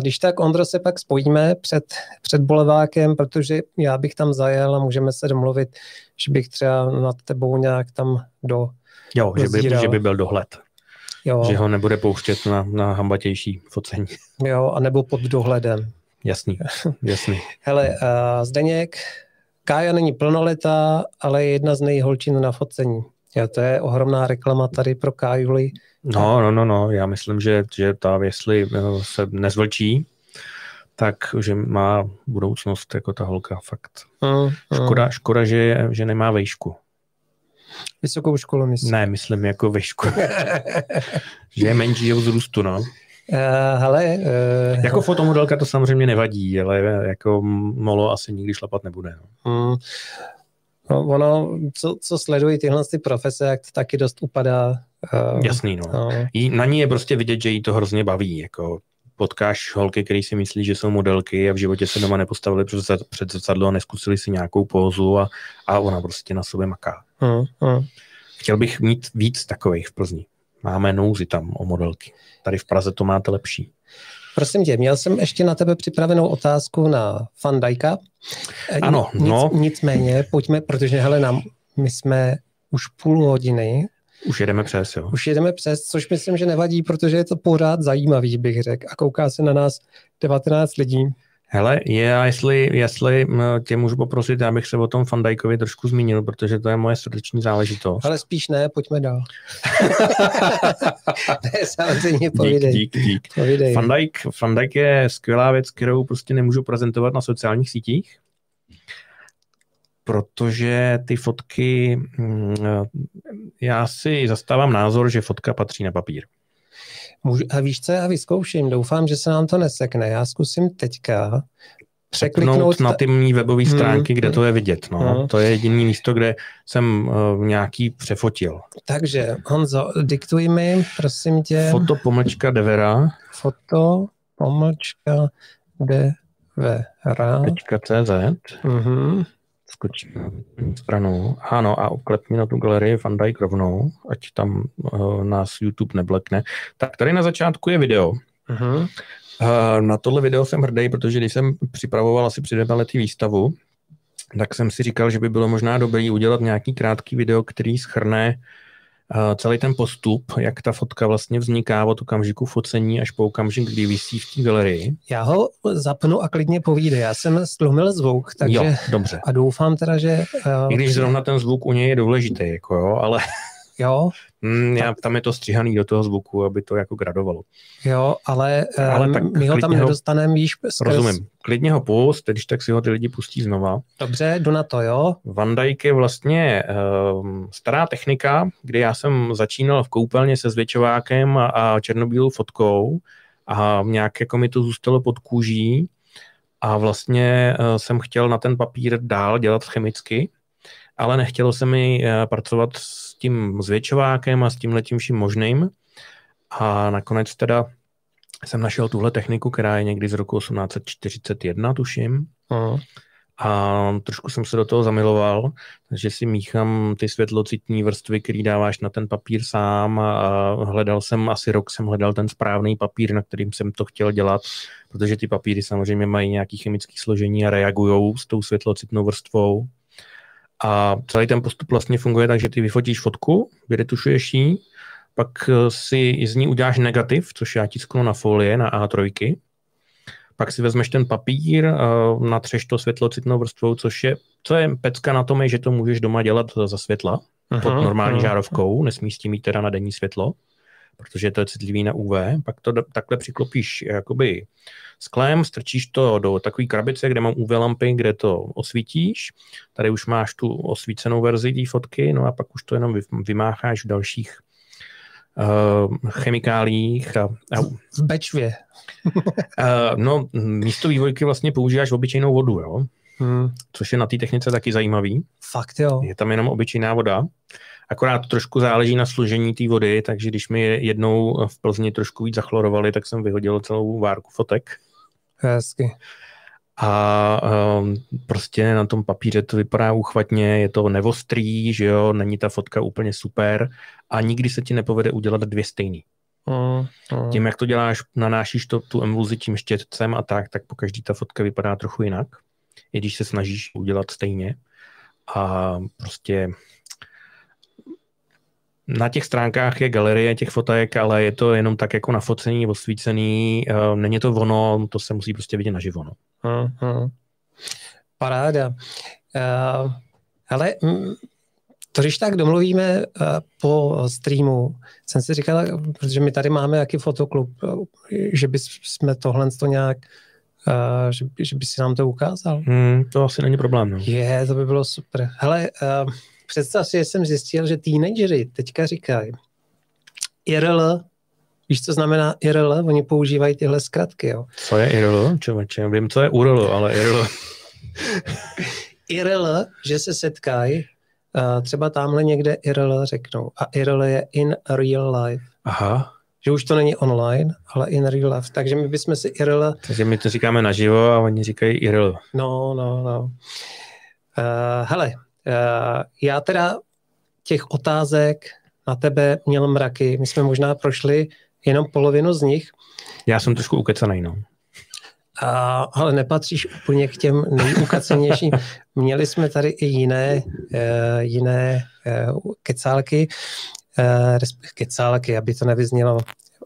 když tak Ondro se pak spojíme před, před Bolevákem, protože já bych tam zajel a můžeme se domluvit, že bych třeba nad tebou nějak tam do Jo, že by, že by byl dohled. Jo. Že ho nebude pouštět na, na hambatější focení. Jo, a nebo pod dohledem. Jasný, jasný. Hele, uh, Zdeněk, Kája není plnoletá, ale je jedna z nejholčin na focení. Já, to je ohromná reklama tady pro Kájuli. No, no, no, no, já myslím, že, že ta, jestli eh, se nezvlčí, tak, že má budoucnost jako ta holka, fakt. Mm, škoda, mm. škoda že, že nemá vejšku. Vysokou školu myslím. Ne, myslím jako vejšku. že je menší vzrůstu, no. Uh, hele, uh, jako fotomodelka to samozřejmě nevadí, ale jako molo asi nikdy šlapat nebude. No. Mm, no, ono, co, co sledují tyhle ty profese, jak to taky dost upadá. Uh, Jasný, no. no. Jí, na ní je prostě vidět, že jí to hrozně baví, jako potkáš holky, které si myslí, že jsou modelky a v životě se doma nepostavili před, před zrcadlo a neskusili si nějakou pózu a, a ona prostě na sobě maká. Mm, mm. Chtěl bych mít víc takových v Plzni. Máme nouzi tam o modelky. Tady v Praze to máte lepší. Prosím tě, měl jsem ještě na tebe připravenou otázku na Fandajka. Ano, Nic, no. Nicméně, pojďme, protože hele, nám, my jsme už půl hodiny. Už jedeme přes, jo. Už jedeme přes, což myslím, že nevadí, protože je to pořád zajímavý, bych řekl. A kouká se na nás 19 lidí. Hele, je, jestli, jestli tě můžu poprosit, abych se o tom Fandajkovi trošku zmínil, protože to je moje srdeční záležitost. Ale spíš ne, pojďme dál. ne, samozřejmě povídej. Dík, dík, dík. Povídej. Fandajk, Fandajk je skvělá věc, kterou prostě nemůžu prezentovat na sociálních sítích, protože ty fotky, mm, já si zastávám názor, že fotka patří na papír. Můžu, a víš co, já vyzkouším, doufám, že se nám to nesekne. Já zkusím teďka překliknout na ty mý webové hmm. stránky, hmm. kde to je vidět. No. Hmm. To je jediné místo, kde jsem uh, nějaký přefotil. Takže, Honzo, diktuj mi, prosím tě. Foto pomlčka Devera. Foto pomlčka Devera. .cz. Mm-hmm skočím stranu. Ano, a uklepni na tu galerii Van Dijk rovnou, ať tam uh, nás YouTube neblekne. Tak tady na začátku je video. Uh-huh. Uh, na tohle video jsem hrdý, protože když jsem připravoval asi před letý výstavu, tak jsem si říkal, že by bylo možná dobré udělat nějaký krátký video, který schrne celý ten postup, jak ta fotka vlastně vzniká od okamžiku focení až po okamžik, kdy vysí v té galerii. Já ho zapnu a klidně povídej. Já jsem stlumil zvuk, takže jo, dobře. a doufám teda, že... Uh, I když zrovna ten zvuk u něj je důležitý, jako jo, ale... Jo. Mm, já, tam je to stříhaný do toho zvuku, aby to jako gradovalo. Jo, ale, ale tak my ho tam nedostaneme, víš, skrz... Rozumím. Klidně ho pust, když tak si ho ty lidi pustí znova. Dobře, jdu na to, jo. Van Dijk je vlastně uh, stará technika, kdy já jsem začínal v koupelně se zvětšovákem a, a černobílou fotkou a nějak jako mi to zůstalo pod kůží a vlastně uh, jsem chtěl na ten papír dál dělat chemicky, ale nechtělo se mi uh, pracovat s tím zvětšovákem a s tím letím vším možným. A nakonec teda jsem našel tuhle techniku, která je někdy z roku 1841, tuším. Uh. A trošku jsem se do toho zamiloval, že si míchám ty světlocitní vrstvy, který dáváš na ten papír sám a hledal jsem, asi rok jsem hledal ten správný papír, na kterým jsem to chtěl dělat, protože ty papíry samozřejmě mají nějaký chemický složení a reagují s tou světlocitnou vrstvou. A celý ten postup vlastně funguje tak, že ty vyfotíš fotku, vyretušuješ ji, pak eh, si z ní uděláš negativ, což já tisknu na folie, na A3, pak si vezmeš ten papír, eh, natřeš to světlocitnou vrstvou, což je, co je pecka na tom, je, že to můžeš doma dělat za světla, pod normální uh-huh. žárovkou, nesmíš s tím mít teda na denní světlo. Protože to je citlivý na UV, pak to takhle přiklopíš jakoby sklem, strčíš to do takové krabice, kde mám UV lampy, kde to osvítíš. Tady už máš tu osvícenou verzi té fotky, no a pak už to jenom vymácháš v dalších uh, chemikálích. A, a, v Bečvě. uh, no, místo vývojky vlastně používáš obyčejnou vodu, jo? Hmm. Což je na té technice taky zajímavý. Fakt jo. Je tam jenom obyčejná voda. Akorát to trošku záleží na složení té vody, takže když mi jednou v Plzni trošku víc zachlorovali, tak jsem vyhodil celou várku fotek. Hezky. A um, prostě na tom papíře to vypadá úchvatně, je to nevostrý, že jo, není ta fotka úplně super a nikdy se ti nepovede udělat dvě stejný. Mm, mm. Tím, jak to děláš, nanášíš to, tu emulzi tím štětcem a tak, tak po každý ta fotka vypadá trochu jinak, i když se snažíš udělat stejně. A prostě na těch stránkách je galerie těch fotek, ale je to jenom tak jako nafocení, osvícený. Uh, není to ono, to se musí prostě vidět naživo. No. Uh-huh. Paráda. Uh, ale mm, to, když tak domluvíme uh, po streamu, jsem si říkala, protože my tady máme jaký fotoklub, že bychom tohle to nějak Uh, že, že by si nám to ukázal. Hmm, to asi není problém. No. Je, to by bylo super. Hele, uh, představ si, že jsem zjistil, že teenagery teďka říkají IRL, víš, co znamená IRL? Oni používají tyhle zkratky, jo. Co je IRL? Čověče, vím, co je URL, ale IRL. IRL, že se setkají, uh, třeba tamhle někde IRL řeknou. A IRL je in real life. Aha. Že už to není online, ale in real life. Takže my bychom si IRL... Takže my to říkáme naživo a oni říkají IRL. No, no, no. Uh, hele, Eh, já teda těch otázek na tebe měl mraky. My jsme možná prošli jenom polovinu z nich. Já jsem trošku ukecaný, no. A, ale nepatříš úplně k těm nejukacenějším. Měli jsme tady i jiné, uh, jiné uh, kecálky, uh, kecálky, aby to nevyznělo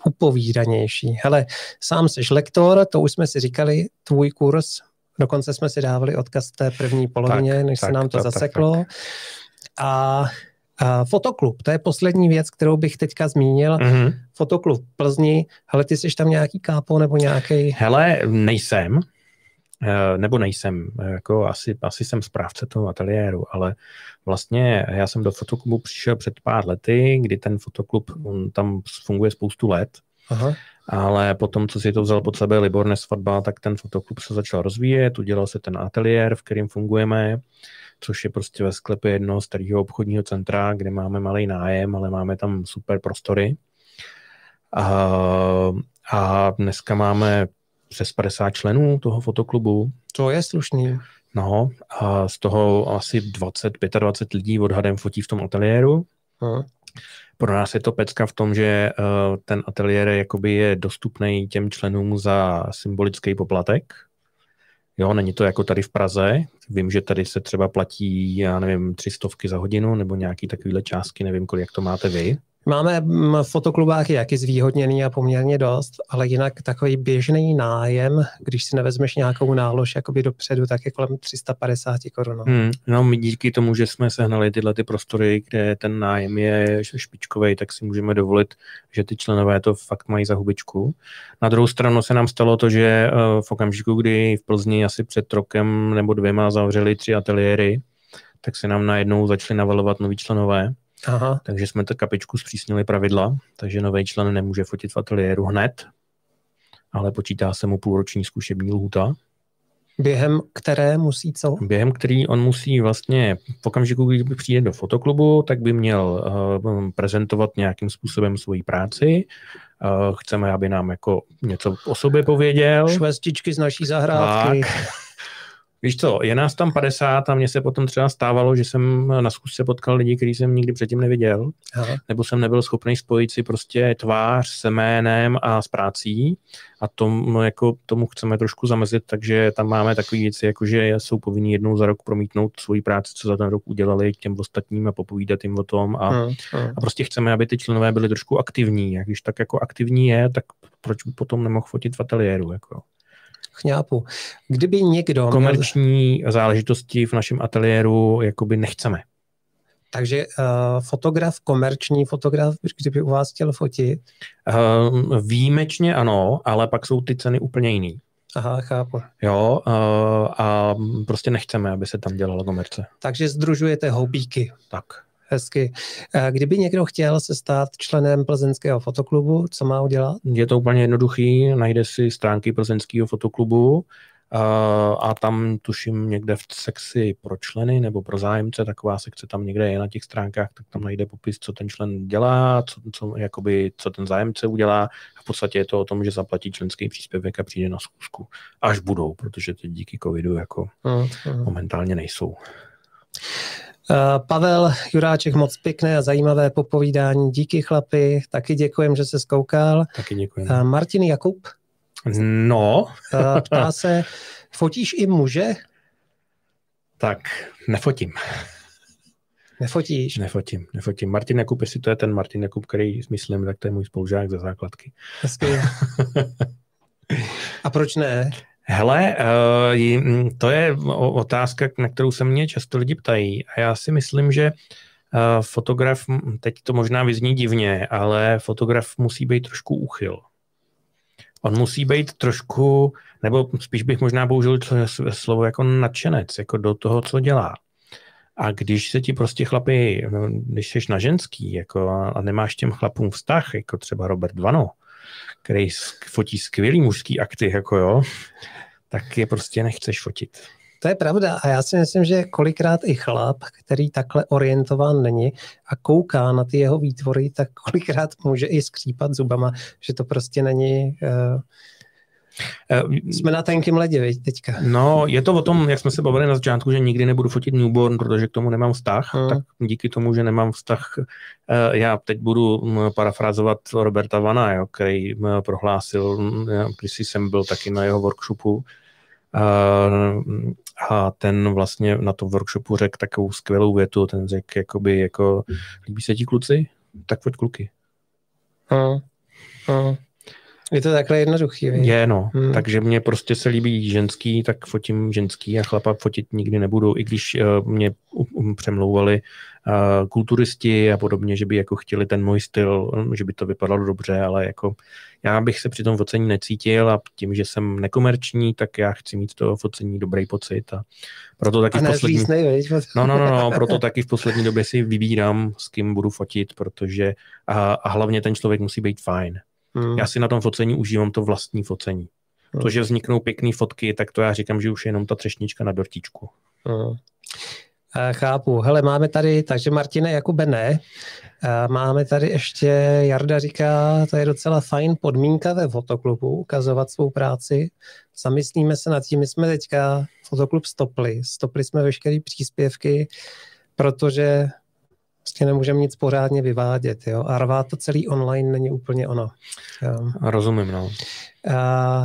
upovídanější. Hele, sám jsi lektor, to už jsme si říkali, tvůj kurz Dokonce jsme si dávali odkaz té první polovině, tak, než tak, se nám to tak, zaseklo. Tak, tak. A, a fotoklub, to je poslední věc, kterou bych teďka zmínil. Mm-hmm. Fotoklub v Plzni, ale ty jsi tam nějaký kápo nebo nějaký... Hele, nejsem, eh, nebo nejsem, jako asi, asi jsem správce toho ateliéru, ale vlastně já jsem do fotoklubu přišel před pár lety, kdy ten fotoklub on tam funguje spoustu let. Aha ale potom, co si to vzal pod sebe Libor Nesvatba, tak ten fotoklub se začal rozvíjet, udělal se ten ateliér, v kterém fungujeme, což je prostě ve sklepě jednoho starého obchodního centra, kde máme malý nájem, ale máme tam super prostory. A, a dneska máme přes 50 členů toho fotoklubu. To je slušný. No, a z toho asi 20-25 lidí odhadem fotí v tom ateliéru. Aha. Pro nás je to pecka v tom, že uh, ten ateliér jakoby je dostupný těm členům za symbolický poplatek. Jo, není to jako tady v Praze. Vím, že tady se třeba platí, já nevím, tři stovky za hodinu nebo nějaký takovýhle částky, nevím, kolik jak to máte vy. Máme v fotoklubách jaký zvýhodněný a poměrně dost, ale jinak takový běžný nájem, když si nevezmeš nějakou nálož jakoby dopředu, tak je kolem 350 korun. Hmm, no my díky tomu, že jsme sehnali tyhle ty prostory, kde ten nájem je špičkový, tak si můžeme dovolit, že ty členové to fakt mají za hubičku. Na druhou stranu se nám stalo to, že eh, v okamžiku, kdy v Plzni asi před rokem nebo dvěma zavřeli tři ateliéry, tak se nám najednou začali navalovat noví členové Aha. Takže jsme to kapičku zpřísnili pravidla, takže nový člen nemůže fotit v ateliéru hned, ale počítá se mu půlroční zkušební lhůta. Během které musí co? Během který on musí vlastně v okamžiku, kdy přijde do fotoklubu, tak by měl uh, prezentovat nějakým způsobem svoji práci. Uh, chceme, aby nám jako něco o sobě pověděl. Švestičky z naší zahrádky. Tak. Víš co, je nás tam 50 a mně se potom třeba stávalo, že jsem na zkusce potkal lidi, který jsem nikdy předtím neviděl, Aha. nebo jsem nebyl schopný spojit si prostě tvář s jménem a s prací a tom, no jako tomu chceme trošku zamezit, takže tam máme takové věci, jako že jsou povinni jednou za rok promítnout svoji práci, co za ten rok udělali k těm ostatním a popovídat jim o tom a, hmm, hmm. a prostě chceme, aby ty členové byli trošku aktivní. A když tak jako aktivní je, tak proč by potom nemohl fotit v ateliéru? Jako chňápu. Kdyby někdo... Komerční měl... záležitosti v našem ateliéru jakoby nechceme. Takže uh, fotograf, komerční fotograf, kdyby u vás chtěl fotit? Uh, výjimečně ano, ale pak jsou ty ceny úplně jiný. Aha, chápu. Jo, uh, a prostě nechceme, aby se tam dělalo komerce. Takže združujete hobíky. Tak. Hezky. Kdyby někdo chtěl se stát členem plzeňského fotoklubu, co má udělat? Je to úplně jednoduchý, najde si stránky plzeňského fotoklubu, a tam tuším někde v sekci pro členy nebo pro zájemce, taková sekce tam někde je na těch stránkách, tak tam najde popis, co ten člen dělá, co, co, jakoby, co ten zájemce udělá. A v podstatě je to o tom, že zaplatí členský příspěvek a přijde na schůzku. Až budou, protože teď díky covidu jako uh, uh. momentálně nejsou. Uh, Pavel Juráček, moc pěkné a zajímavé popovídání. Díky chlapi, taky děkujem, že se zkoukal. Taky děkuji. Martin Jakub, No. Ptá se, fotíš i muže? Tak, nefotím. Nefotíš? Nefotím, nefotím. Martin Jakub, jestli to je ten Martin Jakub, který myslím, tak to je můj spolužák ze základky. Hezky. A proč ne? Hele, uh, to je otázka, na kterou se mě často lidi ptají. A já si myslím, že uh, fotograf, teď to možná vyzní divně, ale fotograf musí být trošku úchyl on musí být trošku, nebo spíš bych možná použil slovo jako nadšenec, jako do toho, co dělá. A když se ti prostě chlapi, když jsi na ženský jako, a nemáš těm chlapům vztah, jako třeba Robert Vano, který fotí skvělý mužský akty, jako jo, tak je prostě nechceš fotit. To je pravda a já si myslím, že kolikrát i chlap, který takhle orientován není a kouká na ty jeho výtvory, tak kolikrát může i skřípat zubama, že to prostě není... Uh, jsme na tenkým ledě, veď, teďka. No, je to o tom, jak jsme se bavili na začátku, že nikdy nebudu fotit newborn, protože k tomu nemám vztah, hmm. tak díky tomu, že nemám vztah, eh, já teď budu hm, parafrázovat Roberta Vana, jo, který hm, prohlásil, hm, když jsem byl taky na jeho workshopu, a ten vlastně na tom workshopu řekl takovou skvělou větu, ten řekl jakoby jako, líbí se ti kluci? Tak pojď kluky. Uh, uh. Je to takhle jednoduchý. Víc. Je, no. Hmm. Takže mě prostě se líbí ženský, tak fotím ženský a chlapa fotit nikdy nebudu, i když uh, mě um, přemlouvali uh, kulturisti a podobně, že by jako chtěli ten můj styl, že by to vypadalo dobře, ale jako já bych se při tom focení necítil a tím, že jsem nekomerční, tak já chci mít to focení dobrý pocit a proto taky a v poslední... Lísnej, no, no, no, no, proto taky v poslední době si vybírám, s kým budu fotit, protože a, a hlavně ten člověk musí být fajn. Hmm. Já si na tom focení užívám to vlastní focení. Hmm. To, že vzniknou pěkné fotky, tak to já říkám, že už je jenom ta třešnička na dortičku. Hmm. Chápu. Hele, máme tady, takže Martine Jakube ne. Máme tady ještě, Jarda říká, to je docela fajn podmínka ve fotoklubu, ukazovat svou práci. Zamyslíme se nad tím, my jsme teďka fotoklub stopli. Stopli jsme veškeré příspěvky, protože prostě nemůžeme nic pořádně vyvádět. Jo? A rvát to celý online není úplně ono. Jo? Rozumím, no.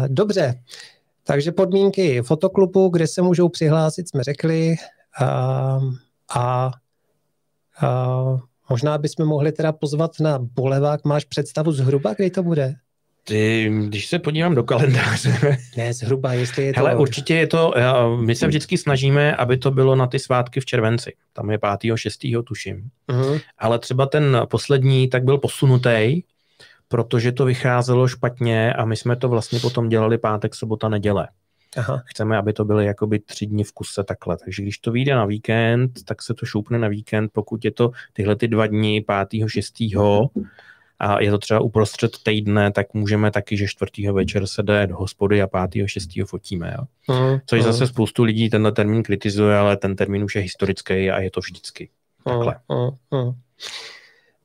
Dobře, takže podmínky fotoklubu, kde se můžou přihlásit, jsme řekli. A, a, a možná bychom mohli teda pozvat na Bolevák. Máš představu zhruba, kdy to bude? Ty, když se podívám do kalendáře. Ne, zhruba, jestli je to... Hele, určitě je to, my se vždycky snažíme, aby to bylo na ty svátky v červenci. Tam je 5. 6. tuším. Uh-huh. Ale třeba ten poslední tak byl posunutý, protože to vycházelo špatně a my jsme to vlastně potom dělali pátek, sobota, neděle. Aha. Chceme, aby to byly jakoby tři dny v kuse takhle. Takže když to vyjde na víkend, tak se to šoupne na víkend. Pokud je to tyhle ty dva dny, 5. 6. a je to třeba uprostřed týdne, tak můžeme taky, že 4. večer se jde do hospody a 5. 6. fotíme. Jo? Uh, Což uh. zase spoustu lidí tenhle termín kritizuje, ale ten termín už je historický a je to vždycky. Takhle. Uh, uh.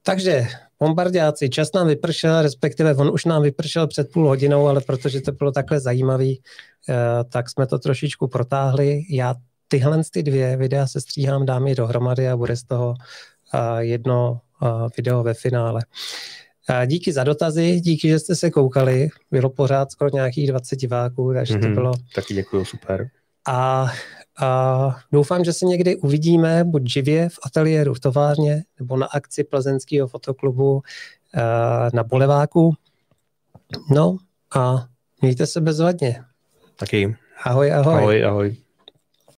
Takže bombardáci, čas nám vypršel, respektive on už nám vypršel před půl hodinou, ale protože to bylo takhle zajímavý, eh, tak jsme to trošičku protáhli. Já tyhle ty dvě videa se stříhám, dám je dohromady a bude z toho eh, jedno eh, video ve finále. Díky za dotazy, díky, že jste se koukali. Bylo pořád skoro nějakých 20 diváků, takže mm-hmm, to mhm, bylo... Taky děkuji, super. A a doufám, že se někdy uvidíme buď živě v ateliéru v továrně nebo na akci plzeňského fotoklubu eh, na Boleváku. No a mějte se bezvadně. Taky. Ahoj, ahoj. Ahoj, ahoj.